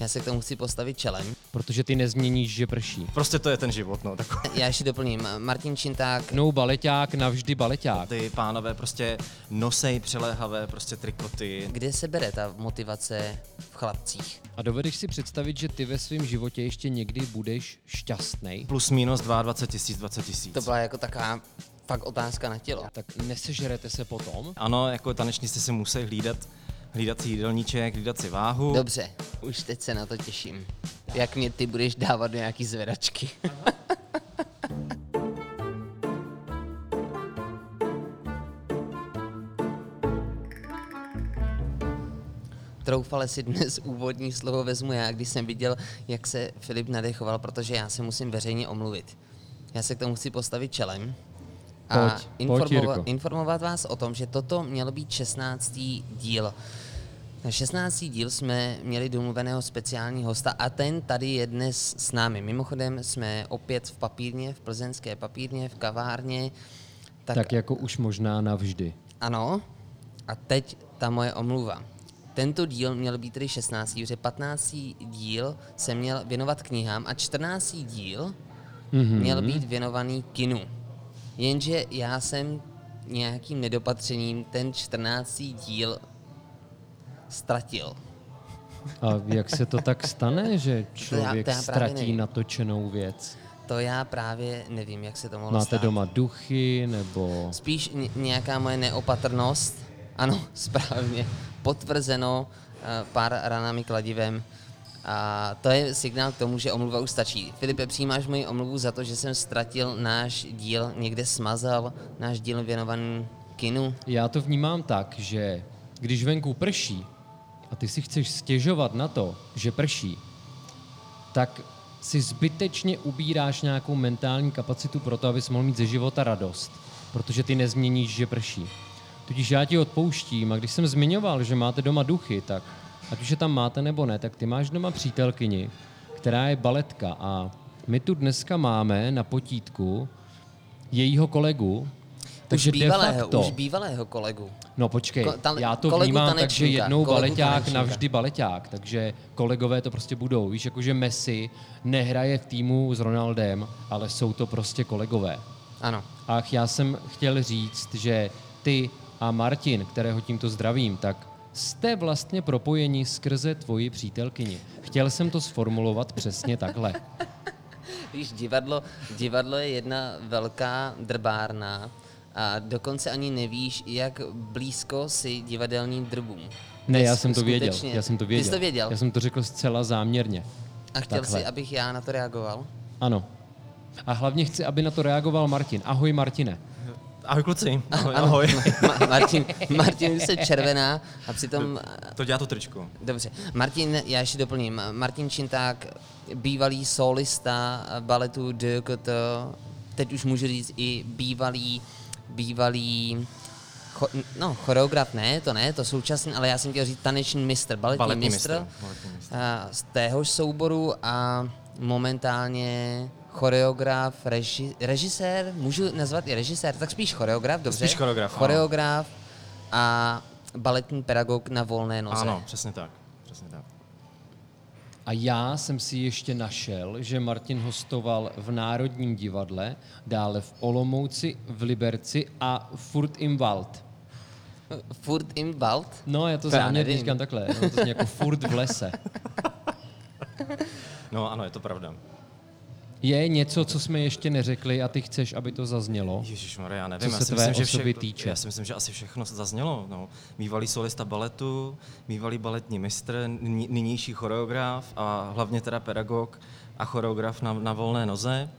Já se k tomu chci postavit čelem. Protože ty nezměníš, že prší. Prostě to je ten život, no. Tak Já ještě doplním. Martin Činták, No baleťák, navždy baleťák. ty pánové prostě nosej přiléhavé prostě trikoty. kde se bere ta motivace v chlapcích? A dovedeš si představit, že ty ve svém životě ještě někdy budeš šťastný? Plus minus 22 tisíc, 20 tisíc. To byla jako taková fakt otázka na tělo. Tak nesežerete se potom? Ano, jako tanečníci si musí hlídat, hlídat si jídelníček, hlídat si váhu. Dobře, už teď se na to těším. Jak mě ty budeš dávat do nějaký zvedačky. Troufale si dnes úvodní slovo vezmu já, když jsem viděl, jak se Filip nadechoval, protože já se musím veřejně omluvit. Já se k tomu chci postavit čelem a Pojď, pojď, informovat, vás o tom, že toto mělo být 16. díl. Na 16. díl jsme měli domluveného speciálního hosta a ten tady je dnes s námi. Mimochodem jsme opět v papírně, v plzeňské papírně, v kavárně. Tak, Tak jako už možná navždy. ano, a teď ta moje omluva. Tento díl měl být tedy 16. protože 15. díl se měl věnovat knihám a 14. díl Mhm. měl být věnovaný kinu. Jenže já jsem nějakým nedopatřením ten 14. díl ztratil. A jak se to tak stane, že člověk to já právě ztratí nevím. natočenou věc? To já právě nevím, jak se to mohlo Máte stát. doma duchy nebo... Spíš ně- nějaká moje neopatrnost, ano, správně, potvrzeno eh, pár ranami kladivem. A to je signál k tomu, že omluva už stačí. Filipe, přijímáš moji omluvu za to, že jsem ztratil náš díl, někde smazal náš díl věnovaný kinu? Já to vnímám tak, že když venku prší a ty si chceš stěžovat na to, že prší, tak si zbytečně ubíráš nějakou mentální kapacitu pro to, abys mohl mít ze života radost. Protože ty nezměníš, že prší. Tudíž já ti odpouštím a když jsem zmiňoval, že máte doma duchy, tak ať už je tam máte nebo ne, tak ty máš doma přítelkyni, která je baletka a my tu dneska máme na potítku jejího kolegu, takže už bývalého, de facto, už bývalého kolegu. No počkej, Ko- tale- já to vnímám tak, že jednou baleťák, tanečníka. navždy baleťák, takže kolegové to prostě budou. Víš, jakože Messi nehraje v týmu s Ronaldem, ale jsou to prostě kolegové. Ano. Ach, já jsem chtěl říct, že ty a Martin, kterého tímto zdravím, tak jste vlastně propojeni skrze tvoji přítelkyni. Chtěl jsem to sformulovat přesně takhle. Víš, divadlo, divadlo je jedna velká drbárna a dokonce ani nevíš, jak blízko si divadelním drbům. Ne, já jsem to věděl. Já jsem to věděl. Ty jsi to věděl? Já jsem to řekl zcela záměrně. A chtěl takhle. jsi, abych já na to reagoval? Ano. A hlavně chci, aby na to reagoval Martin. Ahoj Martine. Ahoj kluci, ahoj, ahoj. Ma- Martin, Martin se červená a přitom... To dělá to tričko. Dobře, Martin, já ještě doplním. Martin Činták, bývalý solista baletu DKT, teď už můžu říct i bývalý, bývalý cho, no, choreograf ne, to ne, to současný, ale já jsem chtěl říct taneční mistr, baletní, Baletní mistr, mistr, baletní mistr. a z téhož souboru a momentálně choreograf, reži, režisér, můžu nazvat i režisér, tak spíš choreograf, dobře? Spíš choreograf, ano. Choreograf a baletní pedagog na volné noze. Ano, přesně tak. Přesně tak. A já jsem si ještě našel, že Martin hostoval v Národním divadle, dále v Olomouci, v Liberci a furt im Wald. Furt im Wald? No, já to To záměrně říkám takhle, no, to zní jako furt v lese. No ano, je to pravda. Je něco, co jsme ještě neřekli a ty chceš, aby to zaznělo? Ježíš já nevím. Co já se si tvé myslím, že osoby vše, týče. Já si myslím, že asi všechno zaznělo. No. Mývalý solista baletu, mývalý baletní mistr, nynější choreograf a hlavně teda pedagog a choreograf na, na volné noze.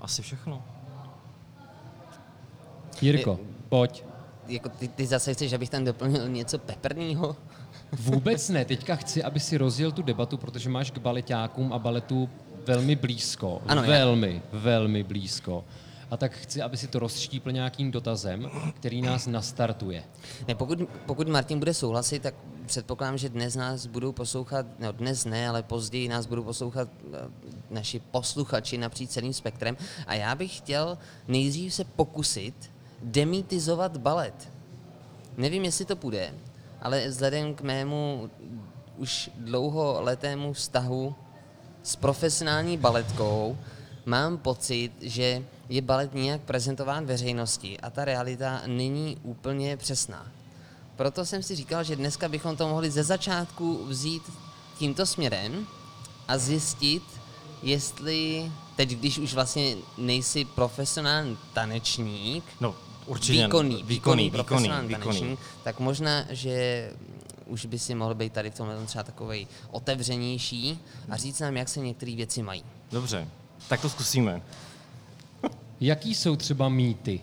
Asi všechno. Jirko, pojď. Jako ty, ty zase chceš, abych tam doplnil něco peprného? Vůbec ne, teďka chci, aby si rozjel tu debatu, protože máš k baletákům a baletu velmi blízko. Ano, já- velmi, velmi blízko. A tak chci, aby si to rozštípl nějakým dotazem, který nás nastartuje. Ne, pokud, pokud Martin bude souhlasit, tak předpokládám, že dnes nás budou poslouchat, no dnes ne, ale později nás budou poslouchat eh, naši posluchači napříč celým spektrem. A já bych chtěl nejdřív se pokusit demitizovat balet. Nevím, jestli to půjde, ale vzhledem k mému už dlouholetému vztahu s profesionální baletkou mám pocit, že je balet nějak prezentován veřejnosti a ta realita není úplně přesná. Proto jsem si říkal, že dneska bychom to mohli ze začátku vzít tímto směrem a zjistit, jestli teď, když už vlastně nejsi profesionální tanečník, No, určitě. výkonný, výkonný, výkonný, výkonný. tanečník, tak možná, že už by si mohl být tady v tomhle třeba takovej otevřenější a říct nám, jak se některé věci mají. Dobře, tak to zkusíme. Jaký jsou třeba mýty,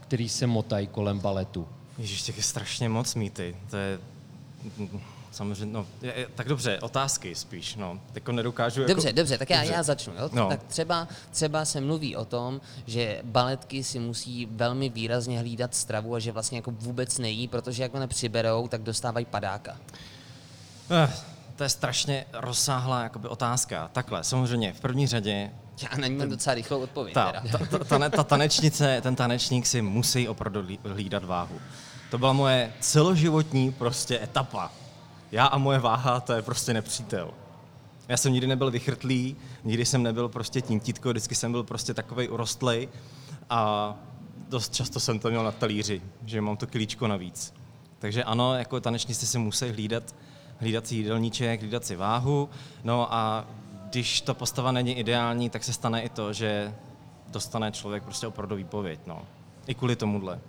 který se motají kolem baletu? Ježíš, těch je strašně moc mýty. To je samozřejmě, no, je, tak dobře, otázky spíš, no. Jako nedokážu jako... Dobře, dobře, tak já, Dobře. já začnu. Jo? No. Tak třeba, třeba se mluví o tom, že baletky si musí velmi výrazně hlídat stravu a že vlastně jako vůbec nejí, protože jak nepřiberou, tak dostávají padáka. Eh, to je strašně rozsáhlá jakoby, otázka. Takhle, samozřejmě, v první řadě Já na ní mám docela rychlou odpověď. ta, teda. ta, ta, ta, ta tanečnice, ten tanečník si musí opravdu lí- hlídat váhu. To byla moje celoživotní prostě etapa. Já a moje váha, to je prostě nepřítel. Já jsem nikdy nebyl vychrtlý, nikdy jsem nebyl prostě tintítko, vždycky jsem byl prostě takovej urostlej a dost často jsem to měl na talíři, že mám to kilíčko navíc. Takže ano, jako tanečníci si musí hlídat, hlídat si jídelníček, hlídat si váhu, no a když ta postava není ideální, tak se stane i to, že dostane člověk prostě opravdu výpověď, no. I kvůli tomuhle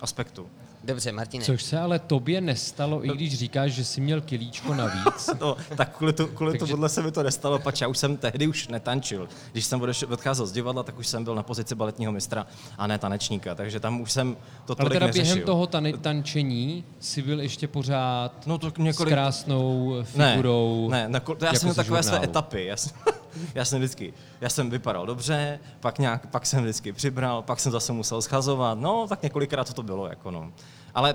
aspektu. Dobře, Martine. Což se ale tobě nestalo, i když říkáš, že jsi měl kilíčko navíc. No, tak kvůli, to, kvůli Takže- tomuhle se mi to nestalo, pač já už jsem tehdy už netančil. Když jsem odešel, odcházel z divadla, tak už jsem byl na pozici baletního mistra a ne tanečníka, takže tam už jsem to Ale tolik teda neřešil. během toho tane- tančení jsi byl ještě pořád No to s několik... krásnou ne, figurou. ne, na, to já jako jsem měl takové své žurnálu. etapy. Já jsem, já jsem vždycky, já jsem vypadal dobře, pak, nějak, pak jsem vždycky přibral, pak jsem zase musel schazovat, no tak několikrát to, to bylo, jako no. Ale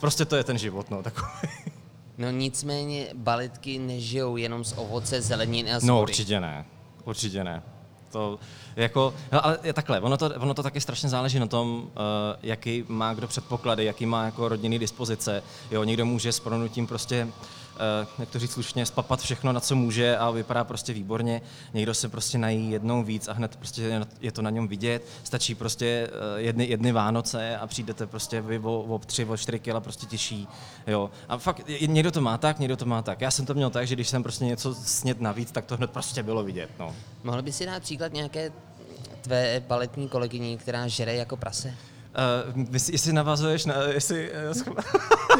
prostě to je ten život, no, takový. No nicméně baletky nežijou jenom z ovoce, zeleniny a z No určitě ne, určitě ne. To jako, no, ale je takhle, ono to, ono to taky strašně záleží na tom, uh, jaký má kdo předpoklady, jaký má jako rodinný dispozice. Jo, někdo může s pronutím prostě, uh, jak to říct slušně, spapat všechno, na co může a vypadá prostě výborně. Někdo se prostě nají jednou víc a hned prostě je- to na něm vidět. Stačí prostě uh, jedny, jedny Vánoce a přijdete prostě vy o, o tři, o čtyři kila prostě těžší. Jo. A fakt, někdo to má tak, někdo to má tak. Já jsem to měl tak, že když jsem prostě něco snět navíc, tak to hned prostě bylo vidět. No. Mohl by si dát příklad nějaké tvé baletní kolegyni, která žere jako prase? Uh, jestli, jestli navazuješ na... Jestli, uh,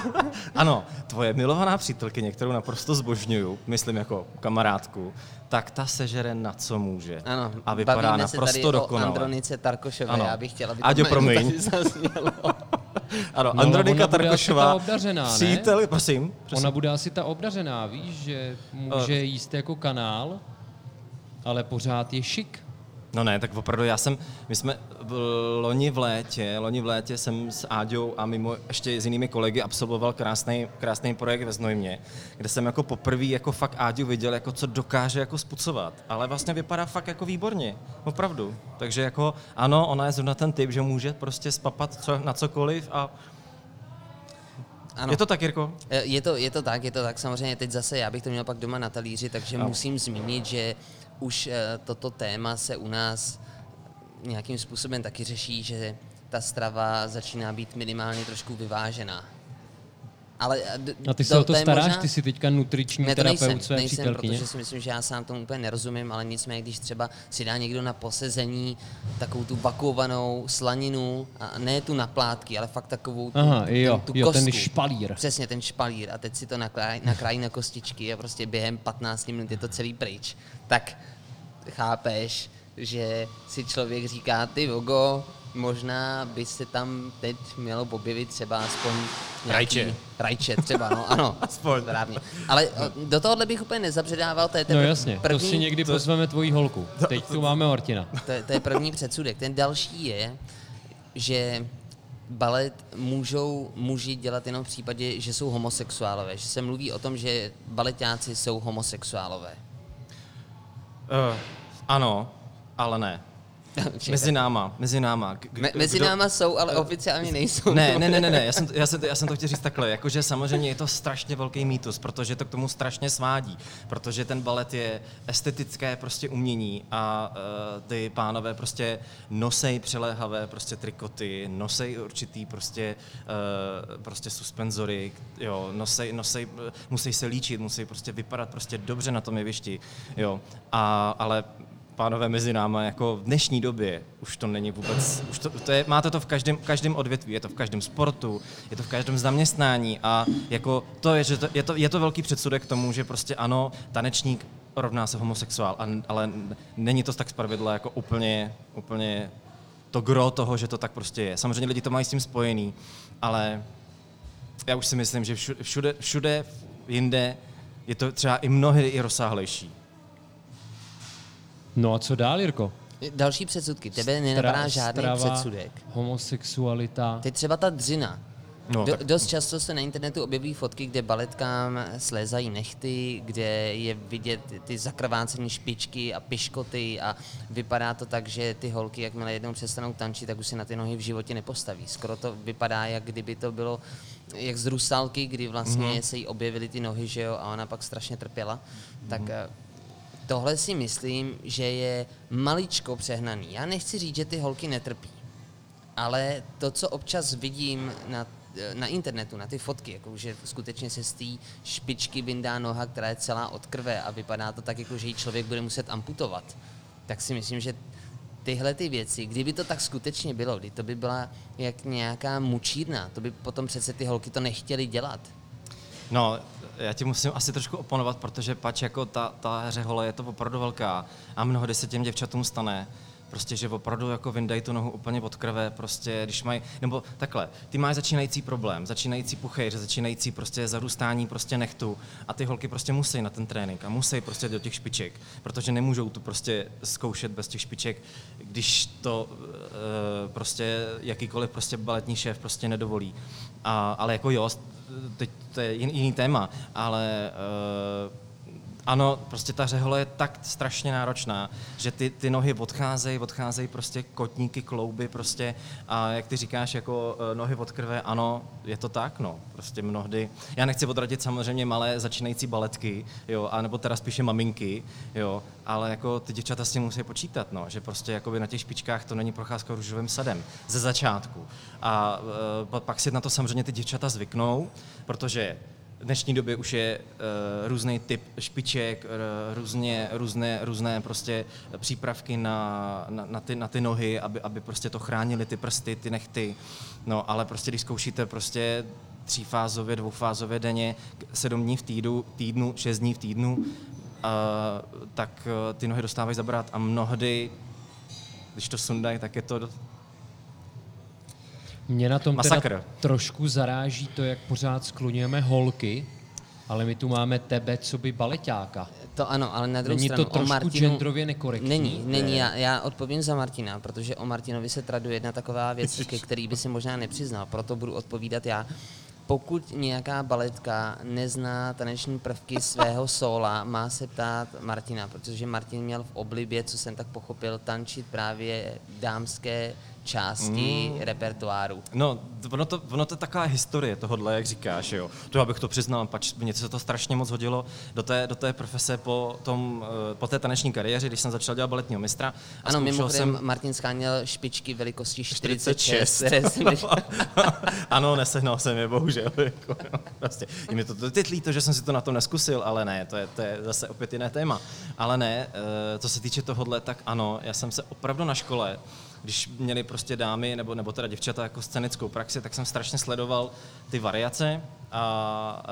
ano, tvoje milovaná přítelkyně, kterou naprosto zbožňuju, myslím jako kamarádku, tak ta sežere na co může. Ano, a vypadá bavíme se naprosto tady o dokonale. Andronice Tarkošové, Ano. já bych chtěla, aby Aďo, promiň. tady zaznělo. Ano, No, Andronika Tarkošová, ta obdařená, ne? přítel, prosím, prosím. Ona bude asi ta obdařená, víš, že může Eh. jíst jako kanál, ale pořád je šik. No ne, tak opravdu já jsem, my jsme v loni v létě, loni v létě jsem s Áďou a mimo ještě s jinými kolegy absolvoval krásný, krásný projekt ve Znojmě, kde jsem jako poprvé jako fakt Áďu viděl, jako co dokáže jako spucovat, ale vlastně vypadá fakt jako výborně, opravdu. Takže jako ano, ona je zrovna ten typ, že může prostě spapat co, na cokoliv a Ano. je to tak, Jirko? Eh, Je to, je to tak, je to tak. Samozřejmě teď zase já bych to měl pak doma na talíři, takže Ano. musím zmínit, že už eh, toto téma se u nás nějakým způsobem taky řeší, že ta strava začíná být minimálně trošku vyvážená. Ale eh, d- A ty se o to staráš, možná- ty jsi teďka nutriční ne, to nejsem, terapeut své nejsem přítelkyně. protože si myslím, že já sám tomu úplně nerozumím, ale nicméně, když třeba si dá někdo na posezení takovou tu bakovanou slaninu, a ne tu na plátky, ale fakt takovou tu, Aha, tu, jo, tu jo, ten kostku. špalír. Přesně, ten špalír a teď si to nakrájí, nakrájí na kostičky a prostě během 15 minut je to celý pryč. Tak chápeš, že si člověk říká, ty vogo, možná by se tam teď mělo objevit třeba aspoň nějaký, Rajče. Rajče třeba, no ano. Aspoň. Správně. Ale o, do tohohle bych úplně nezabředával, to je ten No jasně, první, to si někdy pozveme tvoji holku. Teď tu máme Martina. to, je, to je první předsudek. Ten další je, že balet můžou muži dělat jenom v případě, že jsou homosexuálové. Že se mluví o tom, že baletáci jsou homosexuálové. Uh, ano, ale ne. Mezi náma, mezi náma. K- Me, kdo- mezi náma jsou, ale oficiálně nejsou. Ne, ne, ne, ne, ne, já jsem, já jsem, to, já jsem to chtěl říct takhle, jakože samozřejmě je to strašně velký mýtus, protože to k tomu strašně svádí, protože ten balet je estetické prostě umění a uh, ty pánové prostě nosej přiléhavé prostě trikoty, nosej určitý prostě, uh, prostě suspenzory, jo, nosej, nosej, musí se líčit, musí prostě vypadat prostě dobře na tom jevišti, jo, a, ale pánové mezi náma, jako v dnešní době už to není vůbec, už to, to je, máte to v každém, každém odvětví, je to v každém sportu, je to v každém zaměstnání a jako to je, že to, je, to, je to velký předsudek k tomu, že prostě ano, tanečník rovná se homosexuál, a, ale není to tak zpravidla jako úplně, úplně to gro toho, že to tak prostě je. Samozřejmě lidi to mají s tím spojený, ale já už si myslím, že všude, všude, všude jinde je to třeba i mnohdy i rozsáhlejší. No a co dál, Jirko? Další předsudky. Tebe nenapadá Stra- žádný strava, předsudek. Homosexualita. Teď třeba ta dřina. No, Do, tak- dost často se na internetu objeví fotky, kde baletkám slézají nechty, kde je vidět ty zakrvácené špičky a piškoty a vypadá to tak, že ty holky, jakmile jednou přestanou tančit, tak už si na ty nohy v životě nepostaví. Skoro to vypadá, jak kdyby to bylo jak z rusalky, kdy vlastně Mhm. mm-hmm. se jí objevily ty nohy, že jo, a ona pak strašně trpěla. Mm-hmm. Tak eh, tohle si myslím, že je maličko přehnaný. Já nechci říct, že ty holky netrpí. Ale to, co občas vidím na, na internetu, na ty fotky, jako že skutečně se z té špičky vyndá noha, která je celá od krve a vypadá to tak, jako že ji člověk bude muset amputovat, tak si myslím, že tyhle ty věci, kdyby to tak skutečně bylo, kdy to by byla jak nějaká mučírna, to by potom přece ty holky to nechtěly dělat. No, já ti musím asi trošku oponovat, protože pač jako ta, ta řehole je to opravdu velká a mnohdy se těm děvčatům stane, prostě, že opravdu jako vyndají tu nohu úplně od krve, prostě, když mají, nebo takhle, ty máš začínající problém, začínající puchejř, začínající prostě zarůstání prostě nechtu a ty holky prostě musí na ten trénink a musí prostě do těch špiček, protože nemůžou tu prostě zkoušet bez těch špiček, když to e, prostě jakýkoliv prostě baletní šéf prostě nedovolí. A, ale jako jo, teď to je jiný, téma, ale uh, ano, prostě ta řehole je tak strašně náročná, že ty, ty nohy odcházejí, odcházejí prostě kotníky, klouby prostě a jak ty říkáš, jako uh, nohy od krve, ano, je to tak, no, prostě mnohdy. Já nechci odradit samozřejmě malé začínající baletky, jo, anebo teda spíše maminky, jo, ale jako ty děvčata s tím musí počítat, no, že prostě jakoby na těch špičkách to není procházka růžovým sadem ze začátku. A uh, pak si na to samozřejmě ty děvčata zvyknou, protože v dnešní době už je uh, různý typ špiček, uh, různě, různé, různé prostě přípravky na, na, na, ty, na ty nohy, aby, aby prostě to chránili ty prsty, ty nechty. No, ale prostě když zkoušíte prostě třífázově, dvoufázově denně, sedm dní v týdnu, týdnu šest dní v týdnu, uh, tak uh, ty nohy dostávají zabrat a mnohdy, když to sundají, tak je to Mě na tom teda trošku zaráží to, jak pořád skloňujeme holky, ale my tu máme tebe, co by baleťáka. To ano, ale na druhou Není to stranu trošku o Martinu... genderově nekorektní? Není, není. Já, já odpovím za Martina, protože o Martinovi se traduje jedna taková věc, ke který by si možná nepřiznal, proto budu odpovídat já. Pokud nějaká baletka nezná taneční prvky svého sóla, má se ptát Martina, protože Martin měl v oblibě, co jsem tak pochopil, tančit právě dámské části mm. repertoáru. No, ono to, ono to je taková historie tohohle, jak říkáš, jo. To abych to přiznal, pač mně se to strašně moc hodilo do té, do té profese po, tom, eh, po té taneční kariéře, když jsem začal dělat baletního mistra. A Ano, mimochodem jsem... Martin scháněl špičky velikosti 46, 46. které jsem No. ano, nesehnal jsem je, bohužel. Jako, no, prostě. Je mi to to teď líto, že jsem si to na to neskusil, ale ne, to je, to je zase opět jiné téma. Ale ne, eh, co se týče tohohle, tak ano, já jsem se opravdu na škole, když měli prostě dámy, nebo, nebo teda děvčata jako scenickou praxi, tak jsem strašně sledoval ty variace a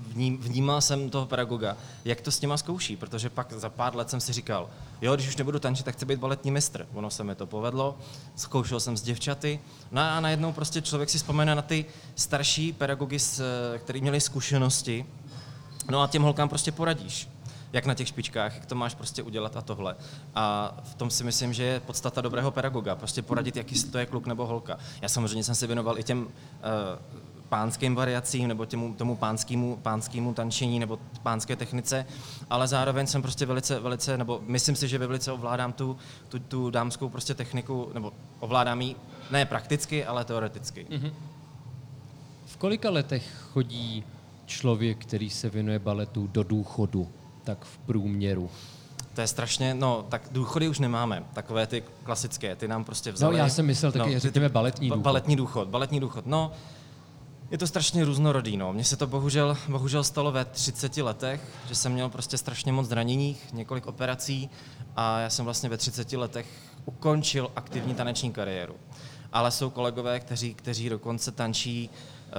vním, vnímal jsem toho pedagoga, jak to s těma zkouší, protože pak za pár let jsem si říkal, jo, když už nebudu tančit, tak chci být baletní mistr. Ono se mi to povedlo, zkoušel jsem s děvčaty, no a najednou prostě člověk si vzpomene na ty starší pedagogy, který měli zkušenosti, no a těm holkám prostě poradíš jak na těch špičkách, jak to máš prostě udělat a tohle. A v tom si myslím, že je podstata dobrého pedagoga, prostě poradit, jaký to je kluk nebo holka. Já samozřejmě jsem se věnoval i těm uh, pánským variacím nebo těmu, tomu pánskému, pánskému tančení nebo pánské technice, ale zároveň jsem prostě velice, velice, nebo myslím si, že velice ovládám tu, tu, tu dámskou prostě techniku, nebo ovládám ji ne prakticky, ale teoreticky. Mm-hmm. V kolika letech chodí člověk, který se věnuje baletu do důchodu, tak v průměru? To je strašně, no, tak důchody už nemáme, takové ty klasické, ty nám prostě vzali. No, já jsem myslel taky, no, řekněme, baletní důchod. Baletní důchod, baletní důchod, no, je to strašně různorodý, no. Mně se to bohužel, bohužel stalo ve 30 letech, že jsem měl prostě strašně moc zraněních, několik operací a já jsem vlastně ve 30 letech ukončil aktivní taneční kariéru. Ale jsou kolegové, kteří, kteří dokonce tančí uh,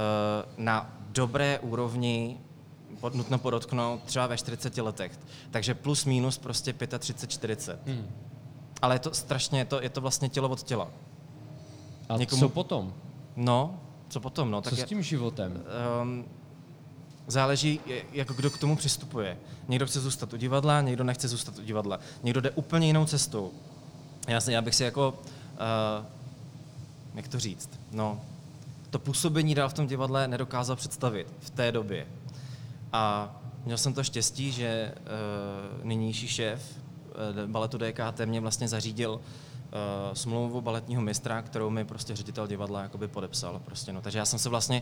na dobré úrovni nutno podotknout, třeba ve 40 letech. Takže plus minus prostě 35, 40. Hmm. Ale je to strašně, je to, je to vlastně tělo od těla. A Někomu... co potom? No, co potom? No, co tak s tím je, životem? Um, záleží, jak kdo k tomu přistupuje. Někdo chce zůstat u divadla, někdo nechce zůstat u divadla. Někdo jde úplně jinou cestou. Já, já bych si jako, uh, jak to říct, no, to působení dál v tom divadle nedokázal představit v té době. A měl jsem to štěstí, že uh, nynější šéf uh, baletu DKT mě vlastně zařídil uh, smlouvu baletního mistra, kterou mi prostě ředitel divadla jakoby podepsal. Prostě, no. Takže já jsem se vlastně,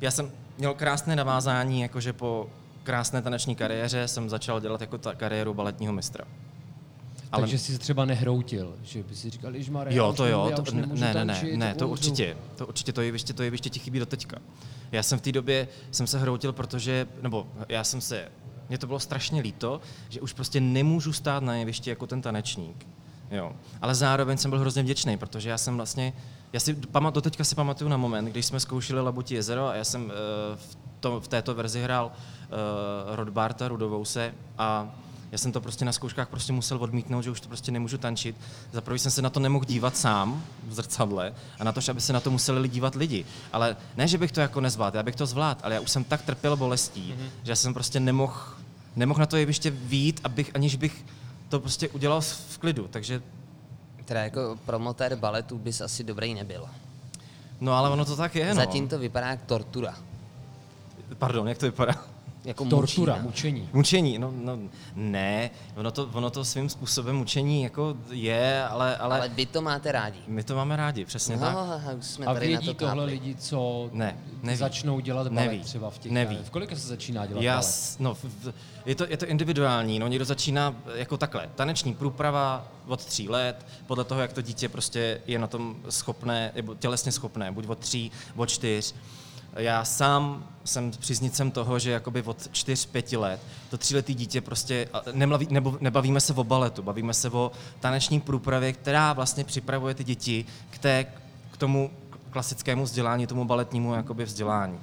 já jsem měl krásné navázání, jakože po krásné taneční kariéře jsem začal dělat jako ta kariéru baletního mistra. Ale... Takže jsi třeba nehroutil, že by si říkal, že Jo, to jo, to, ne, ne, ne, ne, to určitě, to určitě, to jeviště, to jeviště ti chybí do teďka. Já jsem v té době, jsem se hroutil, protože, nebo já jsem se, mně to bylo strašně líto, že už prostě nemůžu stát na jevišti jako ten tanečník. Jo. Ale zároveň jsem byl hrozně vděčný, protože já jsem vlastně, já si pamat, do teďka si pamatuju na moment, když jsme zkoušeli Labutí jezero a já jsem uh, v, to, v této verzi hrál uh, Rodbarta Rudovouse a já jsem to prostě na zkouškách prostě musel odmítnout, že už to prostě nemůžu tančit. Za prvý jsem se na to nemohl dívat sám v zrcadle a na to, aby se na to museli dívat lidi. Ale ne, že bych to jako nezvládl, já bych to zvládl, ale já už jsem tak trpěl bolestí, mm-hmm. že já jsem prostě nemohl, nemohl na to jeviště vít, abych, aniž bych to prostě udělal v klidu. Takže Teda jako promotér baletu bys asi dobrý nebyl. No ale ono to tak je, no. Zatím to vypadá jak tortura. Pardon, jak to vypadá? Jako Tortura, mučína. mučení. Mučení, no, no ne, ono to, ono to svým způsobem mučení jako je, ale, ale... Ale vy to máte rádi. My to máme rádi, přesně no, tak. Jsme a tady vědí na to tohle lidi, co ne, neví. začnou dělat balet neví. třeba v těch... Neví. V kolika se začíná dělat Já, balet? No, je to, je to individuální, no někdo začíná jako takhle, taneční průprava od tří let, podle toho, jak to dítě prostě je na tom schopné, nebo tělesně schopné, buď od tří, od čtyř, já sám jsem příznicem toho, že jakoby od 4-5 let to tříletý dítě prostě, nemlaví, nebo nebavíme se o baletu, bavíme se o taneční průpravě, která vlastně připravuje ty děti k, té, k tomu klasickému vzdělání, tomu baletnímu jakoby vzdělání.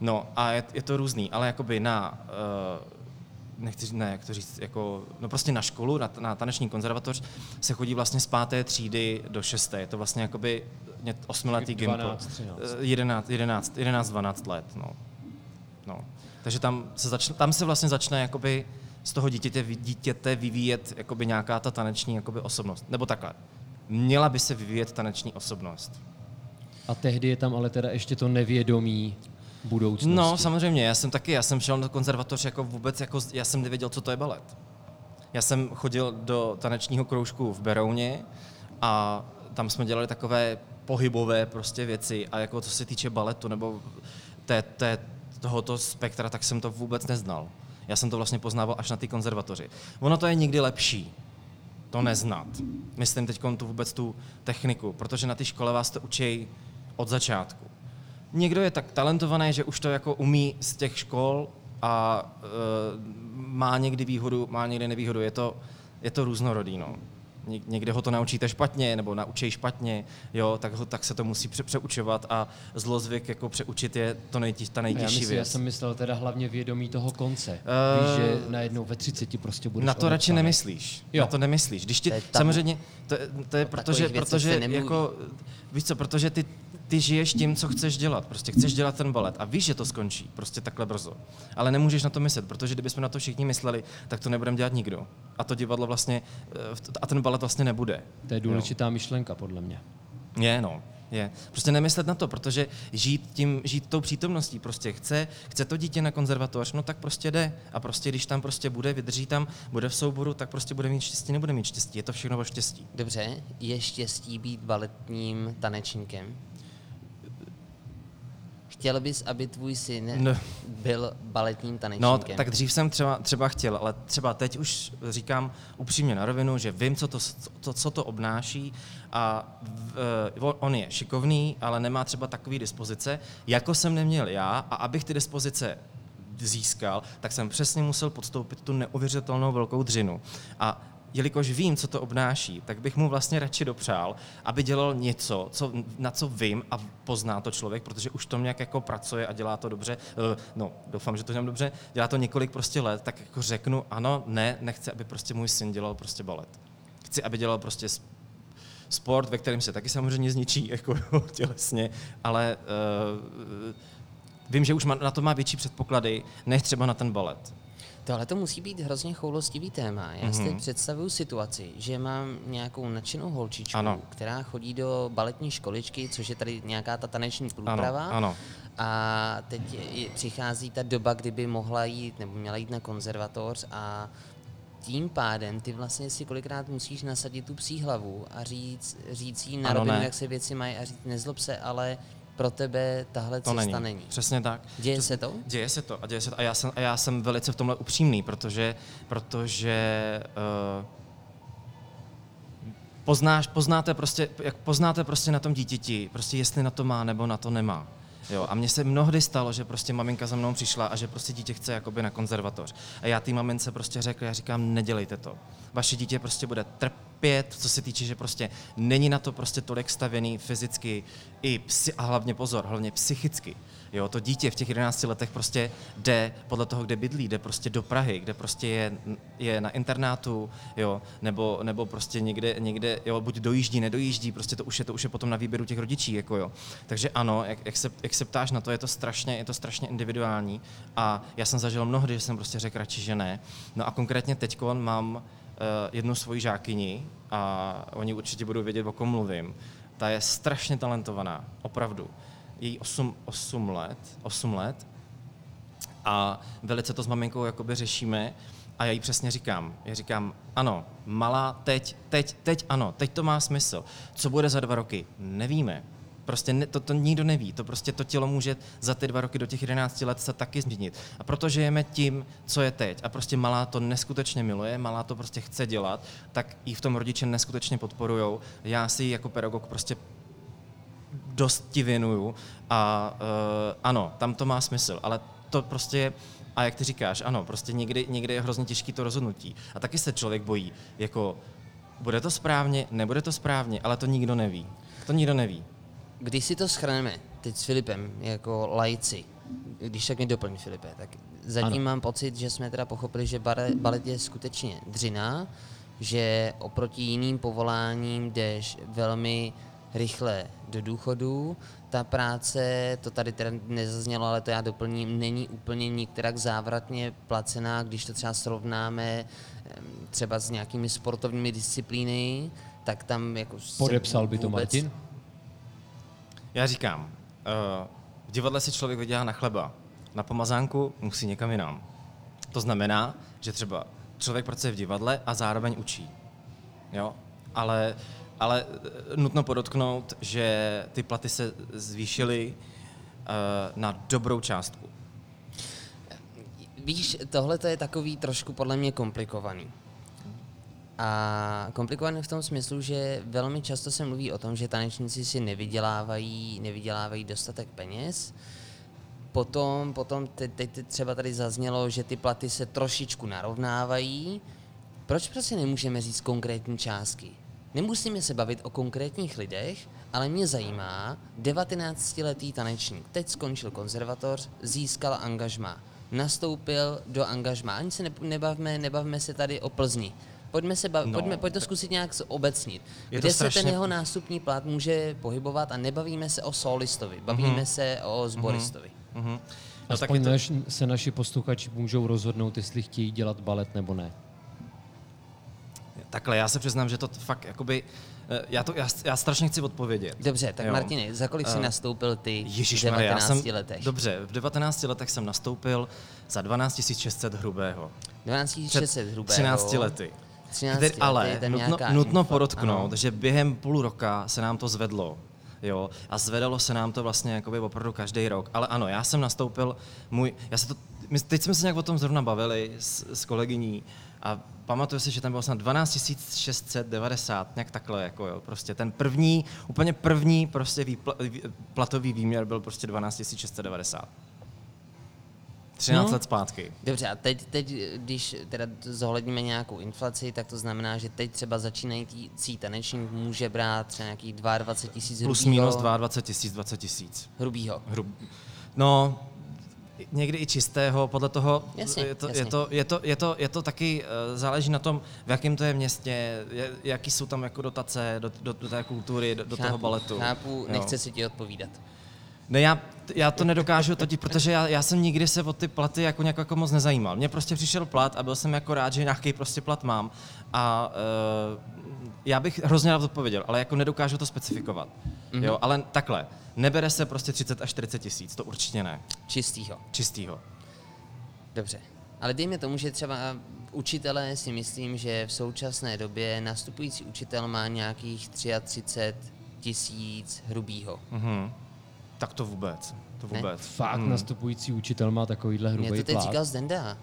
No a je, je to různý, ale jakoby na uh, nechci, ne, jak to říct, jako, no prostě na školu, na, na taneční konzervatoř se chodí vlastně z páté třídy do šesté. Je to vlastně jakoby osmiletý gimpl. 11, 11, 11, 12 let, no. no. Takže tam se, začne, tam se vlastně začne jakoby z toho dítěte, dítěte vyvíjet jakoby nějaká ta taneční jakoby osobnost. Nebo takhle. Měla by se vyvíjet taneční osobnost. A tehdy je tam ale teda ještě to nevědomí budoucnosti. No, samozřejmě, já jsem taky, já jsem šel na konzervatoř jako vůbec, jako, já jsem nevěděl, co to je balet. Já jsem chodil do tanečního kroužku v Berouně a tam jsme dělali takové pohybové prostě věci a jako co se týče baletu nebo té, té, tohoto spektra, tak jsem to vůbec neznal. Já jsem to vlastně poznával až na té konzervatoři. Ono to je nikdy lepší, to neznat. Myslím teď tu vůbec tu techniku, protože na té škole vás to učí od začátku někdo je tak talentovaný, že už to jako umí z těch škol a uh, má někdy výhodu, má někdy nevýhodu. Je to, je to různorodý. No. Někde ho to naučíte špatně, nebo naučí špatně, jo, tak, ho, tak se to musí pře- přeučovat a zlozvyk jako přeučit je to nejtí, ta nejtěžší já myslím, věc. Já jsem myslel teda hlavně vědomí toho konce. Uh, Víš, že najednou ve 30 prostě budeš Na to radši nemyslíš. Jo. Na to nemyslíš. Když ti, samozřejmě, to, to je protože, protože jako, víš co, protože ty ty žiješ tím, co chceš dělat. Prostě chceš dělat ten balet a víš, že to skončí prostě takhle brzo. Ale nemůžeš na to myslet, protože kdybychom na to všichni mysleli, tak to nebudeme dělat nikdo. A to divadlo vlastně, eh, a ten balet vlastně nebude. To je důležitá jo. myšlenka, podle mě. Je, no. Je. Prostě nemyslet na to, protože žít, tím, žít tou přítomností prostě chce, chce to dítě na konzervatoř, no tak prostě jde. A prostě když tam prostě bude, vydrží tam, bude v souboru, tak prostě bude mít štěstí, nebude mít štěstí. Je to všechno o štěstí. Dobře, je štěstí být baletním tanečníkem? Chtěl bys, aby tvůj syn No. byl baletním No, tanečníkem? tak dřív jsem třeba, třeba chtěl, ale třeba teď už říkám upřímně na rovinu, že vím, co to, co, co to obnáší a v, eh, on je šikovný, ale nemá třeba takový dispozice, jako jsem neměl já a abych ty dispozice získal, tak jsem přesně musel podstoupit tu neuvěřitelnou velkou dřinu. A jelikož vím, co to obnáší, tak bych mu vlastně radši dopřál, aby dělal něco, co, na co vím a pozná to člověk, protože už to nějak jako pracuje a dělá to dobře. Eh, No, doufám, že to dělám dobře. Dělá to několik prostě let, tak jako řeknu, ano, ne, nechci, aby prostě můj syn dělal prostě balet. Chci, aby dělal prostě sport, ve kterém se taky samozřejmě zničí jako tělesně, ale uh, vím, že už na to má větší předpoklady, než třeba na ten balet. Tohle to musí být hrozně choulostivý téma. Já si Mhm. představuju situaci, že mám nějakou nadšenou holčičku, Ano. která chodí do baletní školičky, což je tady nějaká ta taneční průprava. ano. A teď je, přichází ta doba, kdyby mohla jít nebo měla jít na konzervatoř a tím pádem ty vlastně si kolikrát musíš nasadit tu psí hlavu a říct, říct jí na Ano, rovinu, jak se věci mají a říct, nezlob se, ale pro tebe tahle To cesta není. není. Přesně tak. Děje se to? Děje se to a děje se to. A já jsem, a já jsem velice v tomhle upřímný, protože, protože uh, poznáš, poznáte prostě, jak poznáte prostě na tom dítěti, prostě jestli na to má nebo na to nemá. Jo, a mně se mnohdy stalo, že prostě maminka za mnou přišla a že prostě dítě chce jakoby na konzervatoř. A já té mamince prostě řekl, já říkám, nedělejte to. Vaše dítě prostě bude trpět, co se týče, že prostě není na to prostě tolik stavěný fyzicky i psy, a hlavně pozor, hlavně psychicky. Jo, to dítě v těch 11 letech prostě jde podle toho, kde bydlí, jde prostě do Prahy, kde prostě je, je na internátu, jo, nebo, nebo prostě někde, někde, jo, buď dojíždí, nedojíždí, prostě to už je, to už je potom na výběru těch rodičí, jako jo. Takže ano, jak, jak, se, jak se ptáš na to, je to strašně, je to strašně individuální a já jsem zažil mnohdy, že jsem prostě řekl radši, že ne. No a konkrétně teď mám uh, jednu svoji žákyni a oni určitě budou vědět, o kom mluvím. Ta je strašně talentovaná, opravdu. Její 8, 8 let, 8 let a velice to s maminkou jakoby řešíme a já jí přesně říkám, já říkám, ano, malá, teď, teď, teď ano, teď to má smysl. Co bude za dva roky? Nevíme. Prostě ne, to, to nikdo neví, to prostě to tělo může za ty dva roky do těch 11 let se taky změnit. A protože jeme tím, co je teď, a prostě malá to neskutečně miluje, malá to prostě chce dělat, tak jí v tom rodiče neskutečně podporujou. Já si ji jako pedagog prostě dost ti věnuju a uh, ano, tam to má smysl, ale to prostě je, a jak ty říkáš, ano, prostě někdy, někdy je hrozně těžký to rozhodnutí. A taky se člověk bojí, jako bude to správně, nebude to správně, ale to nikdo neví. To nikdo neví. Když si to schrneme teď s Filipem jako lajci, když tak mi doplň Filipe, tak zatím Ano. mám pocit, že jsme teda pochopili, že balet je skutečně dřina, že oproti jiným povoláním jdeš velmi rychle do důchodu. Ta práce, to tady teda nezaznělo, ale to já doplním, není úplně nikterak závratně placená, když to třeba srovnáme třeba s nějakými sportovními disciplíny, tak tam jako se Podepsal by to vůbec- Martin? Já říkám, uh, v divadle si člověk vydělá na chleba, na pomazánku musí někam jinam. To znamená, že třeba člověk pracuje v divadle a zároveň učí. Jo? Ale, ale eh, nutno podotknout, že ty platy se zvýšily uh, na dobrou částku. Víš, tohle to je takový trošku podle mě komplikovaný. A komplikovaný v tom smyslu, že velmi často se mluví o tom, že tanečníci si nevydělávají, nevydělávají dostatek peněz. Potom, potom teď, teď třeba tady zaznělo, že ty platy se trošičku narovnávají. Proč prostě nemůžeme říct konkrétní částky? Nemusíme se bavit o konkrétních lidech, ale mě zajímá 19-letý tanečník. Teď skončil konzervatoř, získal angažmá. Nastoupil do angažmá. Ani se ne- nebavme, nebavme se tady o Plzni. Pojďme, se bav- No, pojďme, pojď to zkusit nějak obecnit. Kde se strašně- ten jeho nástupní plat může pohybovat a nebavíme se o solistovi, bavíme se o sboristovi. Mhm. No, tak Aspoň je to, naš, se naši posluchači můžou rozhodnout, jestli chtějí dělat balet nebo ne. Takhle, já se přiznám, že to fakt, jakoby, eh, já, to, já, já strašně chci odpovědět. Dobře, tak Jo. Martine, za kolik jsi Eh, nastoupil ty Ježíš v já 19 jsem, letech? Dobře, v 19 letech jsem nastoupil za 12 600 hrubého. 12 600 hrubého. 13 lety. 13 Který, lety, ale nutno, nutno info, podotknout, ano. že během půl roka se nám to zvedlo. Jo, a zvedalo se nám to vlastně jakoby opravdu každý rok. Ale ano, já jsem nastoupil, můj, já se to, my, teď jsme se nějak o tom zrovna bavili s, s kolegyní a pamatuju si, že tam bylo snad 12 690, nějak takhle, jako jo, prostě ten první, úplně první prostě výpla, vý, platový výměr byl prostě 12 690. 13 No. let zpátky. Dobře, a teď, teď, když teda zohledníme nějakou inflaci, tak to znamená, že teď třeba začínající tanečník může brát třeba nějakých 22 tisíc Plus minus 22 tisíc, 20 tisíc. hrubýho. Hrub... No, někdy i čistého, podle toho, Jasně, je, to, jasně. je, to, je, to, je, to, je to taky, eh, záleží na tom, v jakém to je městě, je, jaký jsou tam jako dotace do, do, do té kultury, do, do toho baletu. Chápu, Jo. nechce si ti odpovídat. Ne, já, já to nedokážu totiž, protože já, já jsem nikdy se o ty platy jako nějak jako moc nezajímal. Mně prostě přišel plat a byl jsem jako rád, že nějaký prostě plat mám. A uh, já bych hrozně rád odpověděl, ale jako nedokážu to specifikovat. Mm-hmm. Jo, ale takhle, nebere se prostě 30 až 40 tisíc, to určitě ne. Čistýho. Čistýho. Dobře. Ale dejme tomu, že třeba učitelé si myslím, že v současné době nastupující učitel má nějakých 33 tisíc hrubýho. Mhm. Tak to vůbec. To Ne? vůbec. Fakt Hmm. nastupující učitel má takovýhle Mě hrubý to teď říkal Zdenda.